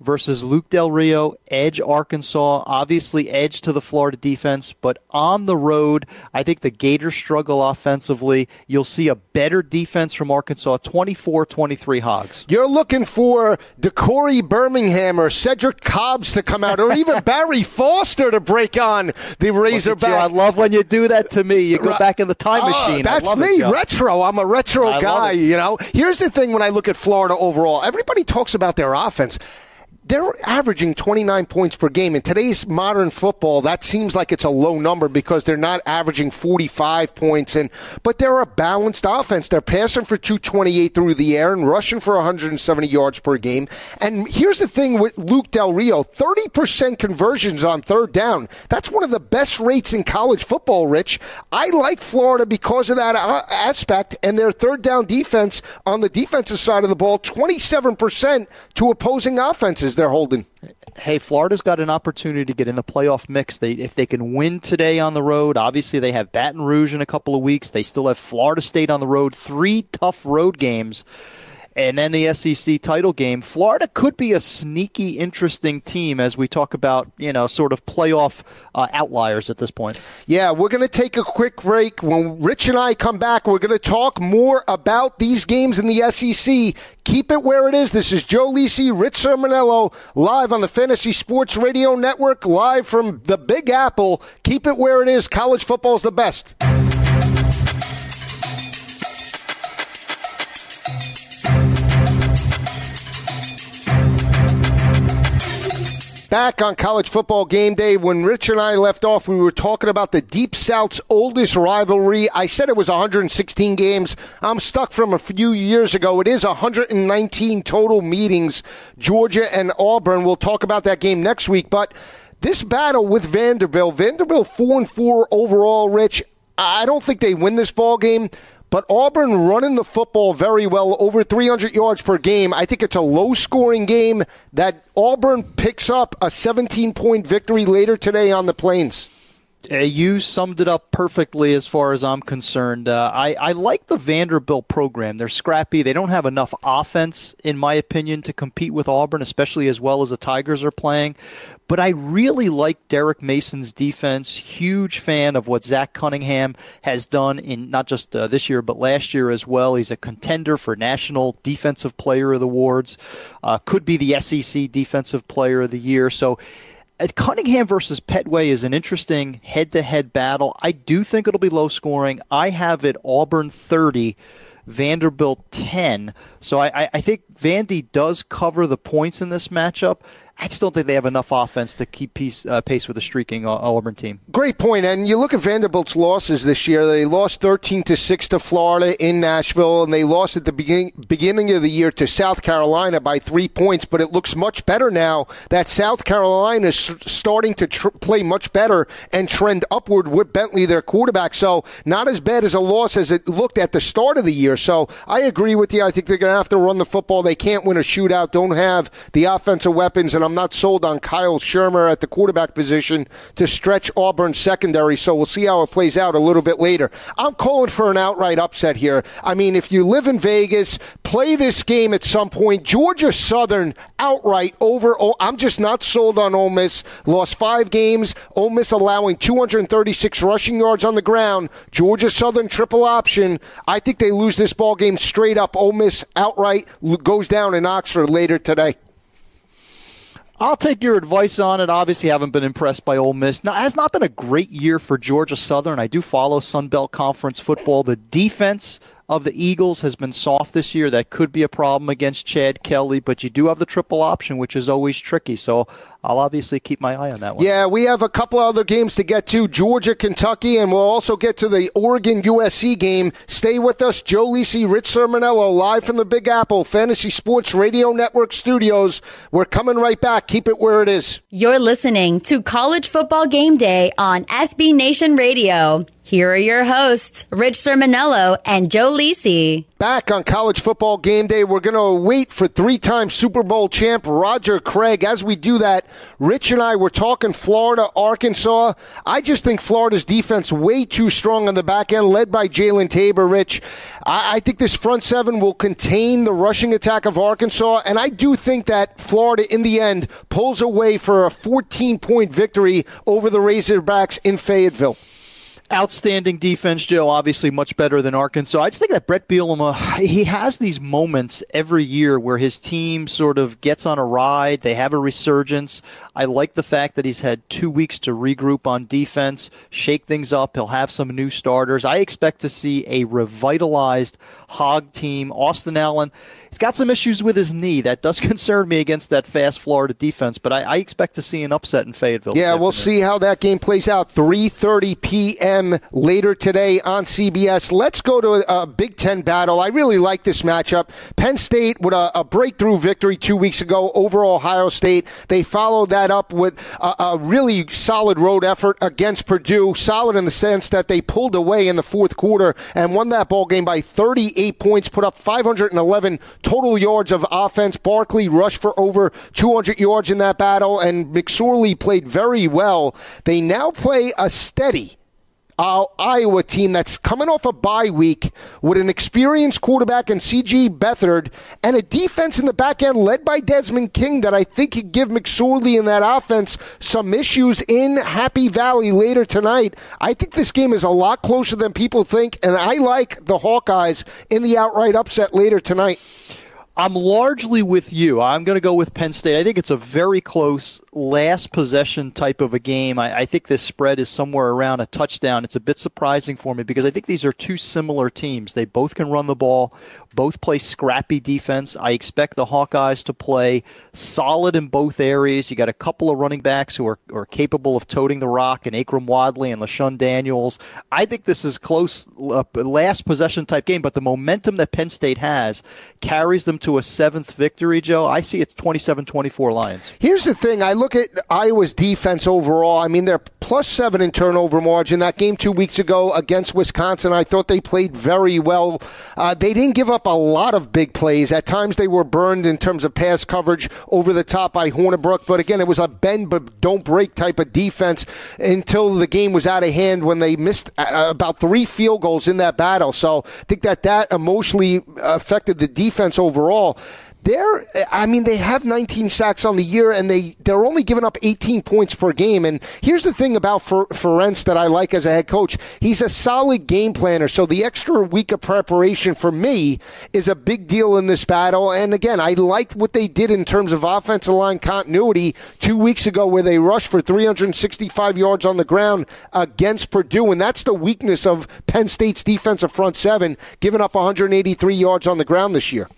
versus Luke Del Rio, edge Arkansas, obviously edge to the Florida defense, but on the road, I think the Gators struggle offensively. You'll see a better defense from Arkansas, 24-23 Hogs. You're looking for Decori Birmingham or Cedric Cobbs to come out, or even Barry Foster to break on the Razorback. I love when you do that to me. You go back in the time Oh, machine. That's me, it, retro. I'm a retro I guy. You know. Here's the thing: when I look at Florida overall, everybody talks about their offense. They're averaging 29 points per game. In today's modern football, that seems like it's a low number because they're not averaging 45 points. And but they're a balanced offense. They're passing for 228 through the air and rushing for 170 yards per game. And here's the thing with Luke Del Rio: 30% conversions on third down. That's one of the best rates in college football. Rich, I like Florida because of that uh, aspect and their third down defense on the defensive side of the ball. 27% to opposing offenses they're holding. hey, Florida's got an opportunity to get in the playoff mix. They if they can win today on the road, obviously they have Baton Rouge in a couple of weeks. They still have Florida State on the road, three tough road games. And then the SEC title game. Florida could be a sneaky, interesting team as we talk about, you know, sort of playoff uh, outliers at this point. Yeah, we're going to take a quick break. When Rich and I come back, we're going to talk more about these games in the SEC. Keep it where it is. This is Joe Lisi, Rich Cirminiello, live on the Fantasy Sports Radio Network, live from the Big Apple. Keep it where it is. College football's the best. Back on college football game day, when Rich and I left off, we were talking about the Deep South's oldest rivalry. I said it was 116 games. I'm stuck from a few years ago. It is 119 total meetings, Georgia and Auburn. We'll talk about that game next week. But this battle with Vanderbilt, Vanderbilt 4 and 4 overall, Rich. I don't think they win this ball game. But Auburn running the football very well, over 300 yards per game. I think it's a low scoring game that Auburn picks up a 17 point victory later today on the Plains. Uh, you summed it up perfectly as far as I'm concerned. Uh, I, I like the Vanderbilt program. They're scrappy. They don't have enough offense, in my opinion, to compete with Auburn, especially as well as the Tigers are playing. But I really like Derek Mason's defense. Huge fan of what Zach Cunningham has done in not just uh, this year, but last year as well. He's a contender for National Defensive Player of the Awards. Uh, could be the SEC Defensive Player of the Year. So Uh, Cunningham versus Pettway is an interesting head-to-head battle. I do think it'll be low scoring. I have it Auburn 30, Vanderbilt 10. So I, I think Vandy does cover the points in this matchup. I just don't think they have enough offense to keep pace, uh, pace with the streaking uh, Auburn team. Great point. And you look at Vanderbilt's losses this year. They lost 13 to 6 to Florida in Nashville, and they lost at the beginning, beginning of the year to South Carolina by three points. But it looks much better now that South Carolina is starting to tr- play much better and trend upward with Bentley, their quarterback. So not as bad as a loss as it looked at the start of the year. So I agree with you. I think they're going to have to run the football. They can't win a shootout, don't have the offensive weapons, and I'm not sold on Kyle Shurmur at the quarterback position to stretch Auburn's secondary. So we'll see how it plays out a little bit later. I'm calling for an outright upset here. I mean, if you live in Vegas, play this game at some point. Georgia Southern outright over. Oh, I'm just not sold on Ole Miss. Lost five games. Ole Miss allowing 236 rushing yards on the ground. Georgia Southern triple option. I think they lose this ball game straight up. Ole Miss outright goes down in Oxford later today. I'll take your advice on it. Obviously, haven't been impressed by Ole Miss. Now, has not been a great year for Georgia Southern. I do follow Sun Belt Conference football. The defense of the Eagles has been soft this year. That could be a problem against Chad Kelly, but you do have the triple option, which is always tricky. So I'll obviously keep my eye on that one. Yeah, we have a couple other games to get to Georgia, Kentucky, and we'll also get to the Oregon USC game. Stay with us. Joe Lisi, Rich Cirminiello, live from the Big Apple Fantasy Sports Radio Network studios. We're coming right back. Keep it where it is. You're listening to College Football Game Day on SB Nation Radio. Here are your hosts, Rich Cirminiello and Joe Lisi. Back on college football game day, we're going to wait for three time Super Bowl champ Roger Craig. As we do that, Rich and I were talking Florida, Arkansas. I just think Florida's defense way too strong on the back end, led by Jalen Tabor. Rich, I, I think this front seven will contain the rushing attack of Arkansas, and I do think that Florida, in the end, pulls away for a 14 point victory over the Razorbacks in Fayetteville. Outstanding defense, Joe. Obviously, much better than Arkansas. I just think that Bret Bielema, he has these moments every year where his team sort of gets on a ride. They have a resurgence. I like the fact that he's had two weeks to regroup on defense, shake things up. He'll have some new starters. I expect to see a revitalized Hog team. Austin Allen, he's got some issues with his knee. That does concern me against that fast Florida defense, but I, I expect to see an upset in Fayetteville. Yeah, we'll see how that game plays out. 3:30 p.m p.m. later today on CBS. Let's go to a, a Big Ten battle. I really like this matchup. Penn State with a, a, breakthrough victory two weeks ago over Ohio State. They followed that up with a, a really solid road effort against Purdue. Solid in the sense that they pulled away in the fourth quarter and won that ball game by 38 points, put up 511 total yards of offense. Barkley rushed for over 200 yards in that battle, and McSorley played very well. They now play a steady uh, Iowa team that's coming off a bye week with an experienced quarterback and C.J. Beathard and a defense in the back end led by Desmond King that I think could give McSorley in that offense some issues in Happy Valley later tonight. I think this game is a lot closer than people think, and I like the Hawkeyes in the outright upset later tonight. I'm largely with you. I'm going to go with Penn State. I think it's a very close last possession type of a game. I, I, think this spread is somewhere around a touchdown. It's a bit surprising for me because I think these are two similar teams. They both can run the ball, both play scrappy defense. I expect the Hawkeyes to play solid in both areas. You got a couple of running backs who are, are capable of toting the rock, and Akrum Wadley and LeShun Daniels. I think this is close, uh, last possession type game, but the momentum that Penn State has carries them to a seventh victory, Joe. I see it's 27 24 Lions. Here's the thing I look at Iowa's defense overall. I mean, they're plus seven in turnover margin. That game two weeks ago against Wisconsin, I thought they played very well. Uh, they didn't give up a lot of big plays. At times they were burned in terms of pass coverage over the top by Hornibrook, but again, it was a bend but don't break type of defense until the game was out of hand when they missed uh, about three field goals in that battle. So I think that that emotionally affected the defense overall they're I mean they have 19 sacks on the year and they they're only giving up 18 points per game. And here's the thing about Ferentz that I like as a head coach. He's a solid game planner. So the extra week of preparation for me is a big deal in this battle. And again I liked what they did in terms of offensive line continuity 2 weeks ago where they rushed for 365 yards on the ground against Purdue. And that's the weakness of Penn State's defensive front seven giving up 183 yards on the ground this year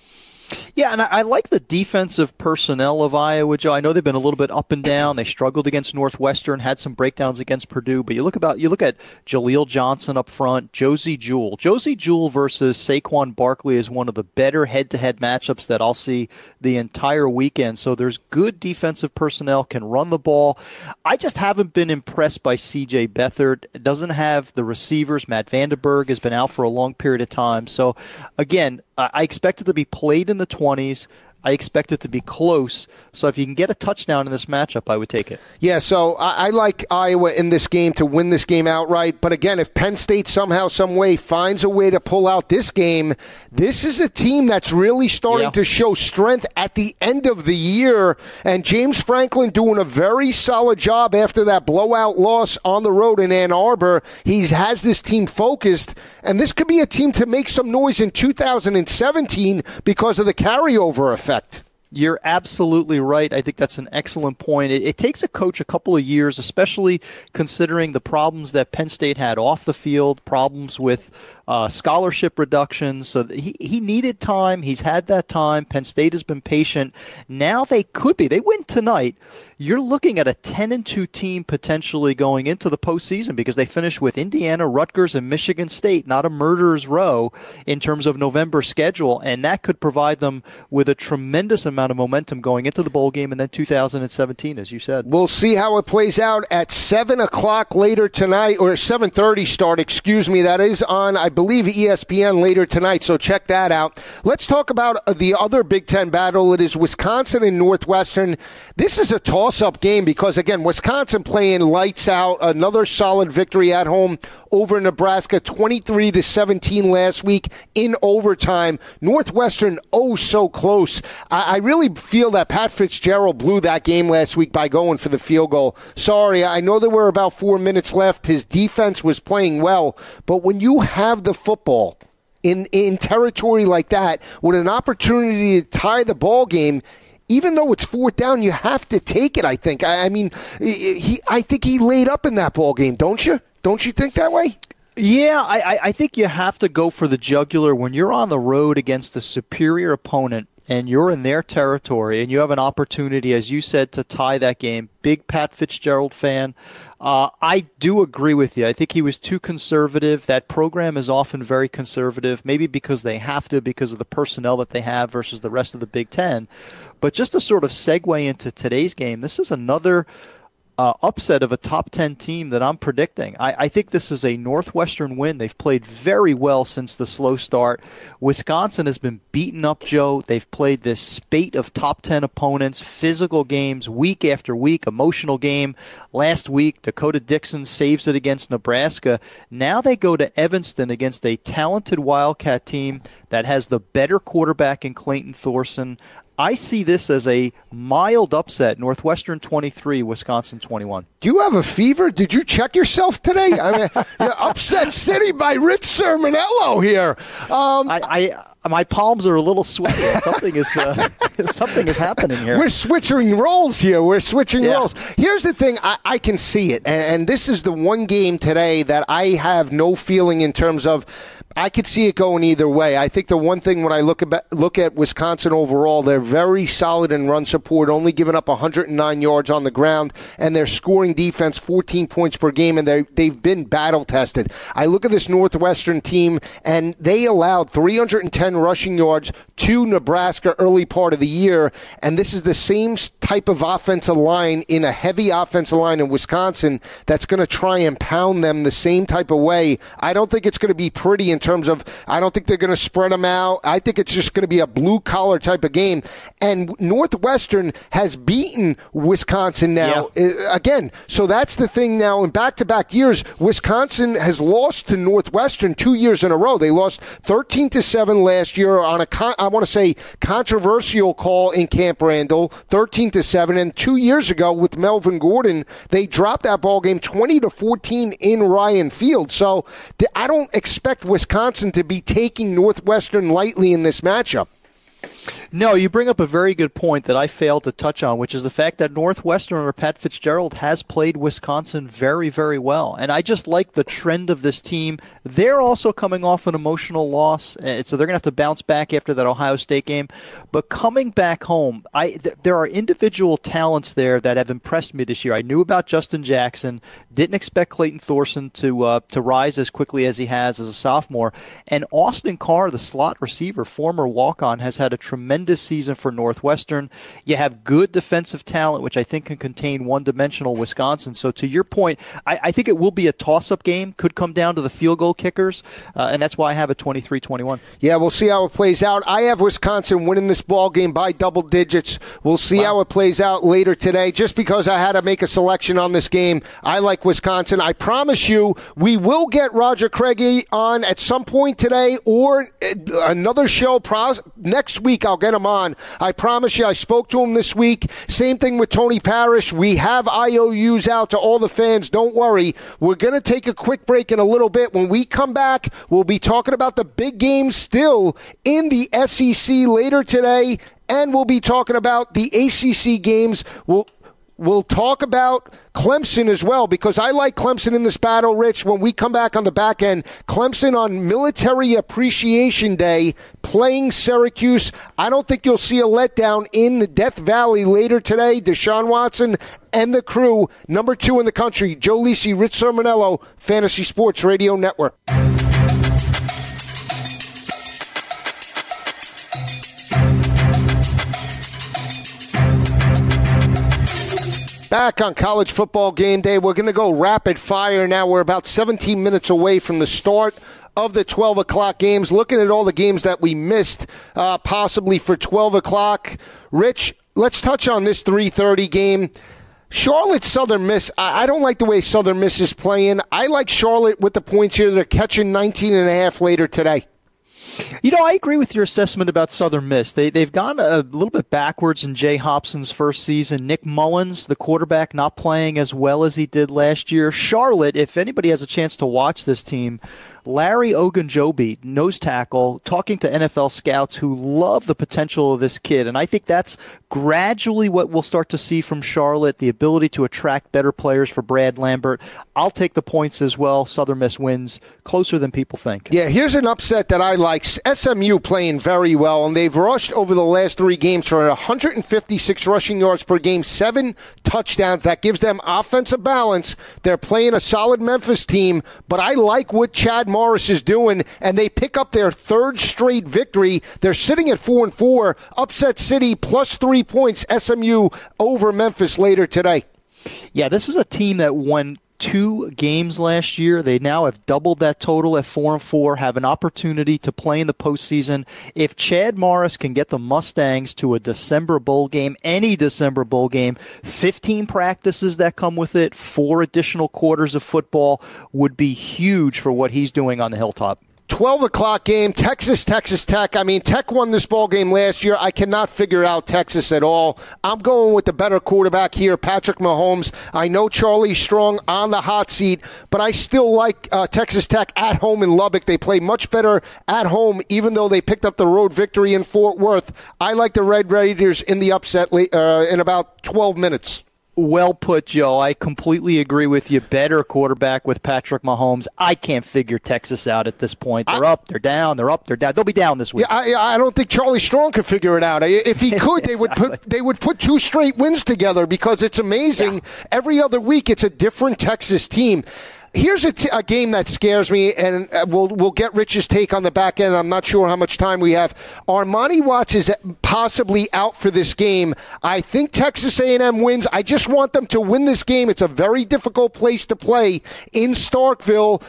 yeah, and I, I, like the defensive personnel of Iowa, Joe. I know they've been a little bit up and down. They struggled against Northwestern, had some breakdowns against Purdue. But you look about you look at Jaleel Johnson up front, Josey Jewell. Josey Jewell versus Saquon Barkley is one of the better head-to-head matchups that I'll see the entire weekend. So there's good defensive personnel, can run the ball. I just haven't been impressed by C.J. Beathard. It doesn't have the receivers. Matt VandeBerg has been out for a long period of time. So again, I expect it to be played in the 20s. I expect it to be close. So if you can get a touchdown in this matchup, I would take it. Yeah, so I, I, like Iowa in this game to win this game outright. But again, if Penn State somehow, some way finds a way to pull out this game, this is a team that's really starting yeah. to show strength at the end of the year. And James Franklin doing a very solid job after that blowout loss on the road in Ann Arbor. He has this team focused, and this could be a team to make some noise in 2017 because of the carryover effect effect. You're absolutely right. I think that's an excellent point. It, it, takes a coach a couple of years, especially considering the problems that Penn State had off the field, problems with uh, scholarship reductions. So he, he needed time. He's had that time. Penn State has been patient. Now they could be. They win tonight. You're looking at a 10 and 2 team potentially going into the postseason because they finish with Indiana, Rutgers, and Michigan State, not a murderer's row in terms of November schedule. And that could provide them with a tremendous amount of momentum going into the bowl game and then 2017, as you said. We'll see how it plays out at seven o'clock later tonight, or seven thirty start. Excuse me. That is on, I believe, ESPN later tonight. So check that out. Let's talk about uh, the other Big Ten battle. It is Wisconsin and Northwestern. This is a toss-up game because again, Wisconsin playing lights out. Another solid victory at home over Nebraska, twenty-three to seventeen last week in overtime. Northwestern, oh so close. I, I really feel that Pat Fitzgerald blew that game last week by going for the field goal. Sorry, I know there were about four minutes left. His defense was playing well, but when you have the football in in territory like that with an opportunity to tie the ball game even though it's fourth down, you have to take it. I think. I, I mean, he. I think he laid up in that ball game. Don't you? Don't you think that way? Yeah, I, I think you have to go for the jugular when you're on the road against a superior opponent and you're in their territory and you have an opportunity, as you said, to tie that game. Big Pat Fitzgerald fan. Uh, I do agree with you. I think he was too conservative. That program is often very conservative, maybe because they have to, because of the personnel that they have versus the rest of the Big Ten. But just to sort of segue into today's game, this is another uh, upset of a top 10 team that I'm predicting. I, I, think this is a Northwestern win. They've played very well since the slow start. Wisconsin has been beaten up, Joe. They've played this spate of top 10 opponents, physical games, week after week, emotional game. Last week, D'Cota Dixon saves it against Nebraska. Now they go to Evanston against a talented Wildcat team that has the better quarterback in Clayton Thorson. I see this as a mild upset. Northwestern 23, Wisconsin 21. Do you have a fever? Did you check yourself today? I mean, upset city by Rich Cirminiello here. Um, I, I my palms are a little sweaty. Something is uh, something is happening here. We're switching roles here. We're switching yeah. roles. Here's the thing: I, I can see it, and, and this is the one game today that I have no feeling in terms of I could see it going either way. I think the one thing when I look at look at Wisconsin overall, they're very solid in run support, only giving up 109 yards on the ground, and they're scoring defense 14 points per game, and they they've been battle tested. I look at this Northwestern team, and they allowed 310 rushing yards to Nebraska early part of the year, and this is the same type of offensive line in a heavy offensive line in Wisconsin that's going to try and pound them the same type of way. I don't think it's going to be pretty terms of I don't think they're going to spread them out. I think it's just going to be a blue collar type of game. And Northwestern has beaten Wisconsin now yeah. Uh, again. So that's the thing now. In back to back years, Wisconsin has lost to Northwestern two years in a row. They lost 13 to 7 last year on a, con- I want to say, controversial call in Camp Randall, 13 to 7. And two years ago with Melvin Gordon, they dropped that ball game 20 to 14 in Ryan Field. So I don't expect Wisconsin Wisconsin to be taking Northwestern lightly in this matchup. No, you bring up a very good point that I failed to touch on, which is the fact that Northwestern or Pat Fitzgerald has played Wisconsin very, very well. And I just like the trend of this team. They're also coming off an emotional loss, eh, so they're going to have to bounce back after that Ohio State game. But coming back home, I th- there are individual talents there that have impressed me this year. I knew about Justin Jackson, didn't expect Clayton Thorson to uh, to rise as quickly as he has as a sophomore, and Austin Carr, the slot receiver, former walk on, has had a tremendous season for Northwestern. You have good defensive talent, which I think can contain one dimensional Wisconsin. So, to your point, I, I think it will be a toss up game, could come down to the field goal kickers, uh, and that's why I have a 23 21. Yeah, we'll see how it plays out. I have Wisconsin winning this ball game by double digits. We'll see wow. how it plays out later today. Just because I had to make a selection on this game, I like Wisconsin. I promise you, we will get Roger Craigie on at some point today or uh, another show next week I'll get him on. I promise you, I spoke to him this week. Same thing with Tony Parrish. We have IOUs out to all the fans. Don't worry. We're going to take a quick break in a little bit. When we come back, we'll be talking about the big games still in the SEC later today. And we'll be talking about the ACC games. We'll We'll talk about Clemson as well because I like Clemson in this battle, Rich. When we come back on the back end, Clemson on Military Appreciation Day playing Syracuse. I don't think you'll see a letdown in Death Valley later today. Deshaun Watson and the crew, number two in the country, Joe Lisi, Rich Cirminiello, Fantasy Sports Radio Network. Back on college football game day, we're going to go rapid fire now. We're about 17 minutes away from the start of the 12 o'clock games. Looking at all the games that we missed, uh, possibly for 12 o'clock. Rich, let's touch on this 3:30 game. Charlotte Southern Miss. I, I don't like the way Southern Miss is playing. I like Charlotte with the points here. They're catching 19 and a half later today. You know, I agree with your assessment about Southern Miss. They, they've gone a little bit backwards in Jay Hopson's first season. Nick Mullens, the quarterback, not playing as well as he did last year. Charlotte, if anybody has a chance to watch this team, Larry Ogunjobi, nose tackle, talking to NFL scouts who love the potential of this kid. And I think that's gradually what we'll start to see from Charlotte the ability to attract better players for Brad Lambert. I'll take the points as well. Southern Miss wins closer than people think. Yeah, here's an upset that I like. SMU playing very well, and they've rushed over the last three games for 156 rushing yards per game, seven touchdowns. That gives them offensive balance. They're playing a solid Memphis team, but I like what Chad Morris is doing, and they pick up their third straight victory. They're sitting at four and four. Upset City plus three points. SMU over Memphis later today. Yeah, this is a team that won two games last year. They now have doubled that total at four and four, have an opportunity to play in the postseason. If Chad Morris can get the Mustangs to a December bowl game, any December bowl game, 15 practices that come with it, four additional quarters of football would be huge for what he's doing on the hilltop. 12 o'clock game, Texas, Texas Tech. I mean, Tech won this ball game last year. I cannot figure out Texas at all. I'm going with the better quarterback here, Patrick Mahomes. I know Charlie Strong on the hot seat, but I still like uh, Texas Tech at home in Lubbock. They play much better at home, even though they picked up the road victory in Fort Worth. I like the Red Raiders in the upset uh, in about 12 minutes. Well put, Joe. I completely agree with you. Better quarterback with Patrick Mahomes. I can't figure Texas out at this point. They're I, up, they're down, they're up, they're down. They'll be down this week. Yeah, I, I don't think Charlie Strong could figure it out. If he could, they exactly. would put they would put two straight wins together because it's amazing. Yeah. Every other week, it's a different Texas team. Here's a, t- a game that scares me, and uh, we'll we'll get Rich's take on the back end. I'm not sure how much time we have. Armani Watts is possibly out for this game. I think Texas A&M wins. I just want them to win this game. It's a very difficult place to play in Starkville.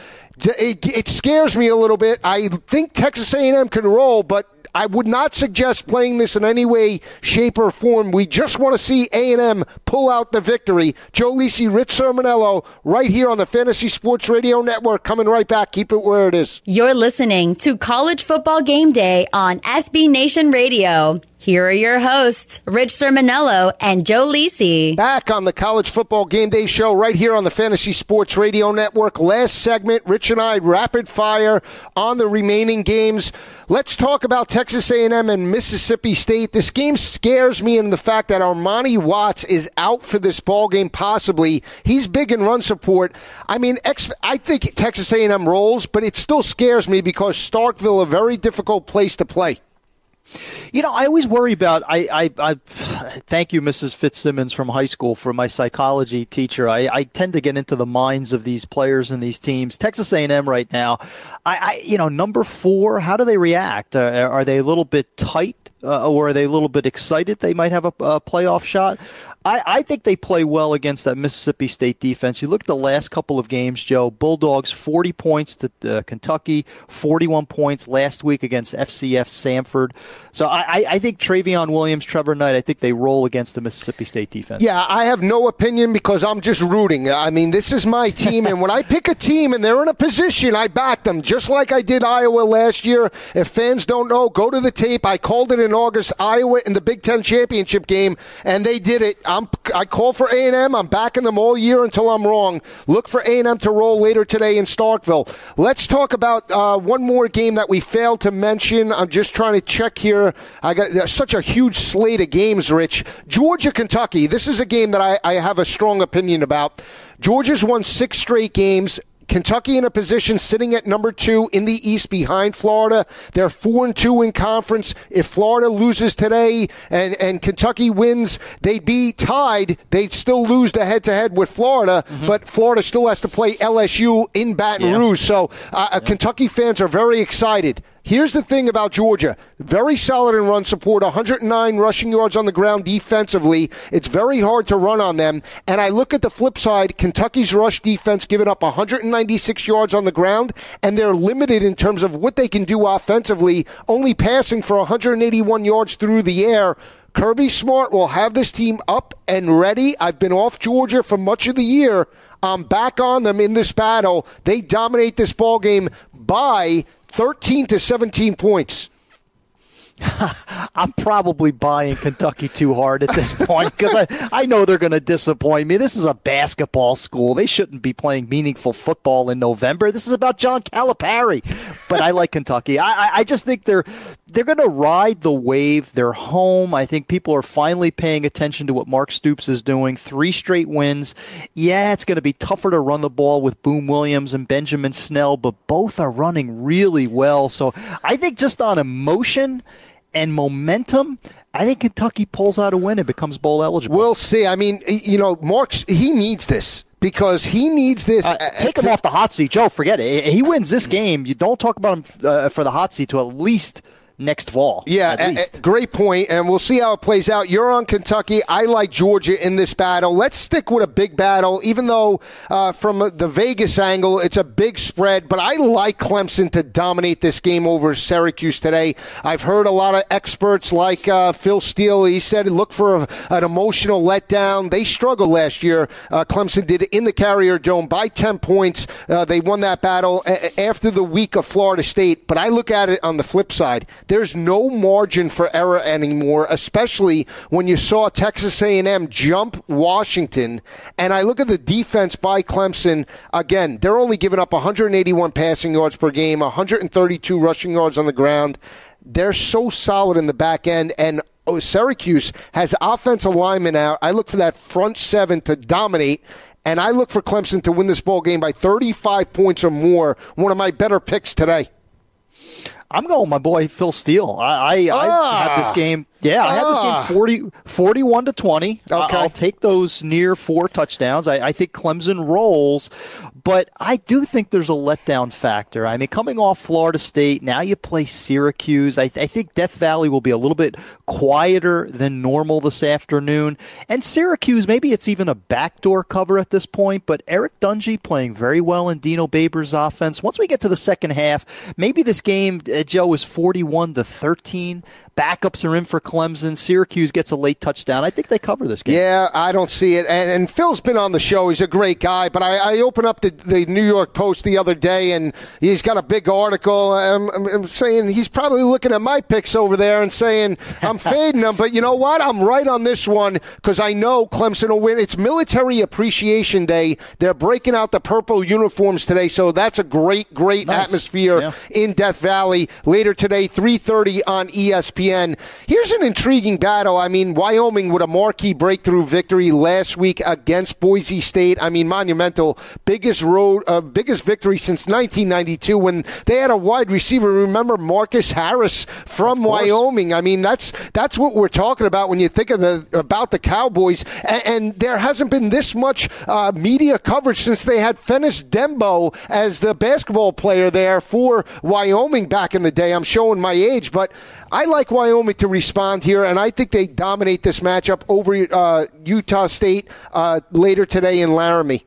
It, it scares me a little bit. I think Texas A&M can roll, but I would not suggest playing this in any way, shape, or form. We just want to see A&M pull out the victory. Joe Lisi, Rich Cirminiello, right here on the Fantasy Sports Radio Network. Coming right back. Keep it where it is. You're listening to College Football Game Day on SB Nation Radio. Here are your hosts, Rich Cirminiello and Joe Lisi. Back on the College Football Game Day Show right here on the Fantasy Sports Radio Network. Last segment, Rich and I rapid fire on the remaining games. Let's talk about Texas A&M and Mississippi State. This game scares me in the fact that Armani Watts is out for this ball game possibly. He's big in run support. I mean, I think Texas A&M rolls, but it still scares me because Starkville a very difficult place to play. You know, I always worry about. I, I, I thank you, Mrs. Fitzsimmons from high school, for my psychology teacher. I, I tend to get into the minds of these players and these teams. Texas A&M right now, I, I you know, number four. How do they react? Uh, are they a little bit tight? Uh, or are they a little bit excited they might have a, a playoff shot? I, I think they play well against that Mississippi State defense. You look at the last couple of games, Joe. Bulldogs 40 points to uh, Kentucky, 41 points last week against FCS Samford. So I, I think Trayveon Williams, Trevor Knight, I think they roll against the Mississippi State defense. Yeah, I have no opinion because I'm just rooting. I mean, this is my team, and when I pick a team and they're in a position, I back them, just like I did Iowa last year. If fans don't know, go to the tape. I called it in August, Iowa in the Big Ten championship game, and they did it. I'm, I call for A&M. I'm backing them all year until I'm wrong. Look for A&M to roll later today in Starkville. Let's talk about uh, one more game that we failed to mention. I'm just trying to check here. I got such a huge slate of games, Rich. Georgia, Kentucky. This is a game that I, I have a strong opinion about. Georgia's won six straight games. Kentucky in a position sitting at number two in the East behind Florida. They're four and two in conference. If Florida loses today and, and Kentucky wins, they'd be tied. They'd still lose the head to head with Florida, mm-hmm. but Florida still has to play LSU in Baton yeah. Rouge. So uh, uh, yeah. Kentucky fans are very excited. Here's the thing about Georgia. Very solid in run support, 109 rushing yards on the ground defensively. It's very hard to run on them. And I look at the flip side, Kentucky's rush defense giving up 196 yards on the ground, and they're limited in terms of what they can do offensively, only passing for 181 yards through the air. Kirby Smart will have this team up and ready. I've been off Georgia for much of the year. I'm back on them in this battle. They dominate this ball game by 13 to 17 points. I'm probably buying Kentucky too hard at this point because I, I know they're going to disappoint me. This is a basketball school. They shouldn't be playing meaningful football in November. This is about John Calipari. But I like Kentucky. I, I just think they're they're going to ride the wave. They're home. I think people are finally paying attention to what Mark Stoops is doing. Three straight wins. Yeah, it's going to be tougher to run the ball with Boom Williams and Benjamin Snell, but both are running really well. So I think just on emotion and momentum, I think Kentucky pulls out a win and becomes bowl eligible. We'll see. I mean, you know, Mark's he needs this because he needs this. Uh, take him off the hot seat, Joe. Forget it. He wins this game. You don't talk about him uh, for the hot seat to at least next fall. Yeah, a, a, great point, and we'll see how it plays out. You're on Kentucky. I like Georgia in this battle. Let's stick with a big battle, even though uh, from the Vegas angle, it's a big spread. But I like Clemson to dominate this game over Syracuse today. I've heard a lot of experts like uh, Phil Steele. He said look for a, an emotional letdown. They struggled last year. Uh, Clemson did in the Carrier Dome by 10 points. Uh, they won that battle a- after the week of Florida State. But I look at it on the flip side. There's no margin for error anymore, especially when you saw Texas A&M jump Washington. And I look at the defense by Clemson. Again, they're only giving up 181 passing yards per game, 132 rushing yards on the ground. They're so solid in the back end, and oh, Syracuse has offensive linemen out. I look for that front seven to dominate. And I look for Clemson to win this ball game by 35 points or more. One of my better picks today. I'm going my boy Phil Steele. I, I, ah. I had this game yeah, I had this game ah. 40, 41 to 20. Okay. I'll take those near four touchdowns. I, I, think Clemson rolls, but I do think there's a letdown factor. I mean, coming off Florida State, now you play Syracuse. I, I think Death Valley will be a little bit quieter than normal this afternoon. And Syracuse, maybe it's even a backdoor cover at this point, but Eric Dungey playing very well in Dino Babers' offense. Once we get to the second half, maybe this game, uh, Joe, is 41 to 13. Backups are in for Clemson. Syracuse gets a late touchdown. I think they cover this game. Yeah, I don't see it. And, and Phil's been on the show. He's a great guy. But I, I opened up the, the, New York Post the other day, and he's got a big article. I'm, I'm, saying he's probably looking at my picks over there and saying I'm fading them. But you know what? I'm right on this one because I know Clemson will win. It's Military Appreciation Day. They're breaking out the purple uniforms today, so that's a great, great nice. atmosphere yeah. in Death Valley later today, 3:30 on ESPN. ESPN. Here's an intriguing battle. I mean, Wyoming with a marquee breakthrough victory last week against Boise State. I mean, monumental, biggest road, uh, biggest victory since 1992 when they had a wide receiver. Remember Marcus Harris from Wyoming? I mean, that's that's what we're talking about when you think of the, about the Cowboys. And, and there hasn't been this much uh, media coverage since they had Fennis Dembo as the basketball player there for Wyoming back in the day. I'm showing my age, but I like Wyoming to respond here, and I think they dominate this matchup over uh, Utah State uh, later today in Laramie.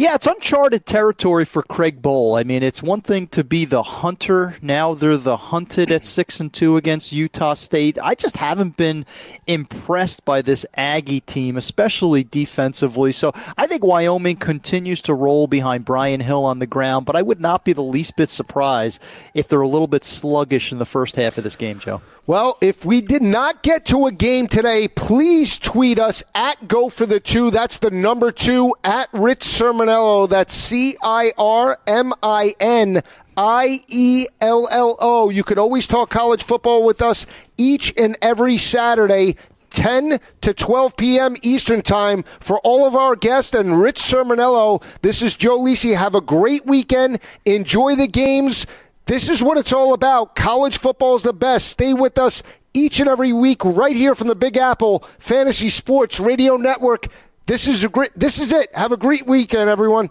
Yeah, it's uncharted territory for Craig Bohl. I mean, it's one thing to be the hunter. Now they're the hunted at six and two against Utah State. I just haven't been impressed by this Aggie team, especially defensively. So I think Wyoming continues to roll behind Brian Hill on the ground, but I would not be the least bit surprised if they're a little bit sluggish in the first half of this game, Joe. Well, if we did not get to a game today, please tweet us at Go for the Two. That's the number two at Rich Cirminiello. That's C I R M I N I E L L O. You could always talk college football with us each and every Saturday. 10 to 12 p.m. Eastern Time for all of our guests and Rich Cirminiello. This is Joe Lisi. Have a great weekend. Enjoy the games. This is what it's all about. College football is the best. Stay with us each and every week right here from the Big Apple Fantasy Sports Radio Network. This is a great this is it. Have a great weekend everyone.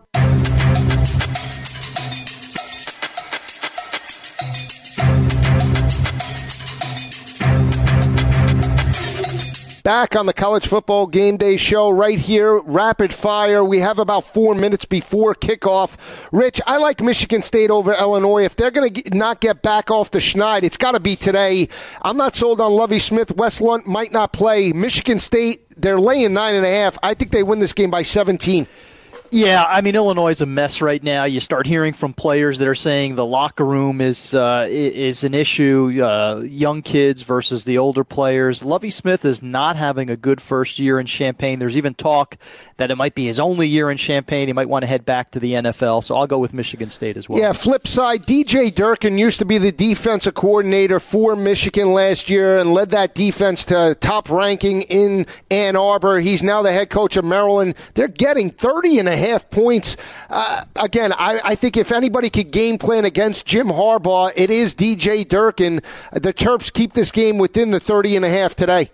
Back on the college football game day show right here, rapid fire. We have about four minutes before kickoff. Rich, I like Michigan State over Illinois. If they're going to not get back off the schneid, it's got to be today. I'm not sold on Lovie Smith. Wes Lunt might not play. Michigan State, they're laying nine and a half. I think they win this game by 17. Yeah, I mean Illinois is a mess right now. You start hearing from players that are saying the locker room is uh, is an issue. Uh, young kids versus the older players. Lovie Smith is not having a good first year in Champaign. There's even talk that it might be his only year in Champaign. He might want to head back to the NFL. So I'll go with Michigan State as well. Yeah. Flip side, DJ Durkin used to be the defensive coordinator for Michigan last year and led that defense to top ranking in Ann Arbor. He's now the head coach of Maryland. They're getting 30 and a half points. Uh, again, I, I, think if anybody could game plan against Jim Harbaugh, it is DJ Durkin. The Terps keep this game within the 30 and a half today.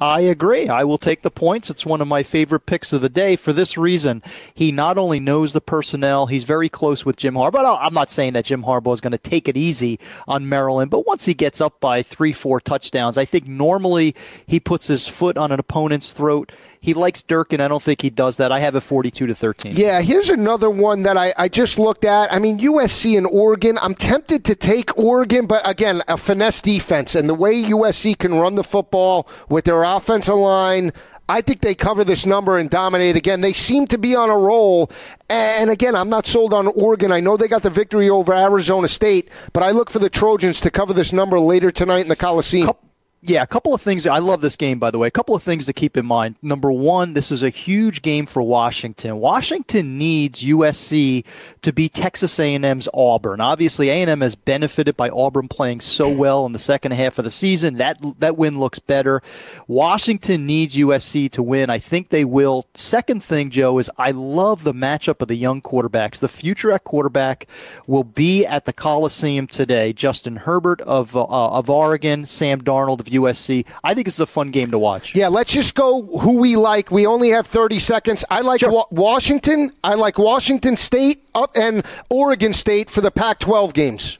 I agree. I will take the points. It's one of my favorite picks of the day for this reason. He not only knows the personnel, he's very close with Jim Harbaugh. I'm not saying that Jim Harbaugh is going to take it easy on Maryland, but once he gets up by three, four touchdowns, I think normally he puts his foot on an opponent's throat he likes Durkin. I don't think he does that. I have a 42 to 13. Yeah, here's another one that I, I just looked at. I mean, USC and Oregon. I'm tempted to take Oregon, but again, a finesse defense and the way USC can run the football with their offensive line. I think they cover this number and dominate again. They seem to be on a roll. And again, I'm not sold on Oregon. I know they got the victory over Arizona State, but I look for the Trojans to cover this number later tonight in the Coliseum. Yeah, a couple of things. I love this game, by the way. A couple of things to keep in mind. Number one, this is a huge game for Washington. Washington needs USC to beat Texas A&M's Auburn. Obviously, A&M has benefited by Auburn playing so well in the second half of the season. That that win looks better. Washington needs USC to win. I think they will. Second thing, Joe, is I love the matchup of the young quarterbacks. The future at quarterback will be at the Coliseum today. Justin Herbert of uh, of Oregon, Sam Darnold USC. I think it's a fun game to watch. Yeah, let's just go who we like. We only have 30 seconds. I like sure. wa- Washington. I like Washington State up and Oregon State for the Pac 12 games.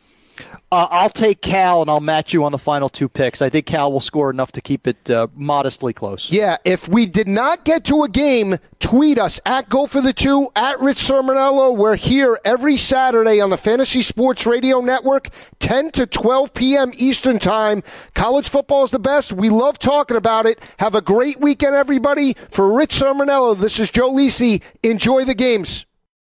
Uh, I'll take Cal and I'll match you on the final two picks. I think Cal will score enough to keep it uh, modestly close. Yeah, if we did not get to a game, tweet us at Go for the Two, at Rich Cirminiello. We're here every Saturday on the Fantasy Sports Radio Network, 10 to 12 p.m. Eastern Time. College football is the best. We love talking about it. Have a great weekend, everybody. For Rich Cirminiello, this is Joe Lisi. Enjoy the games.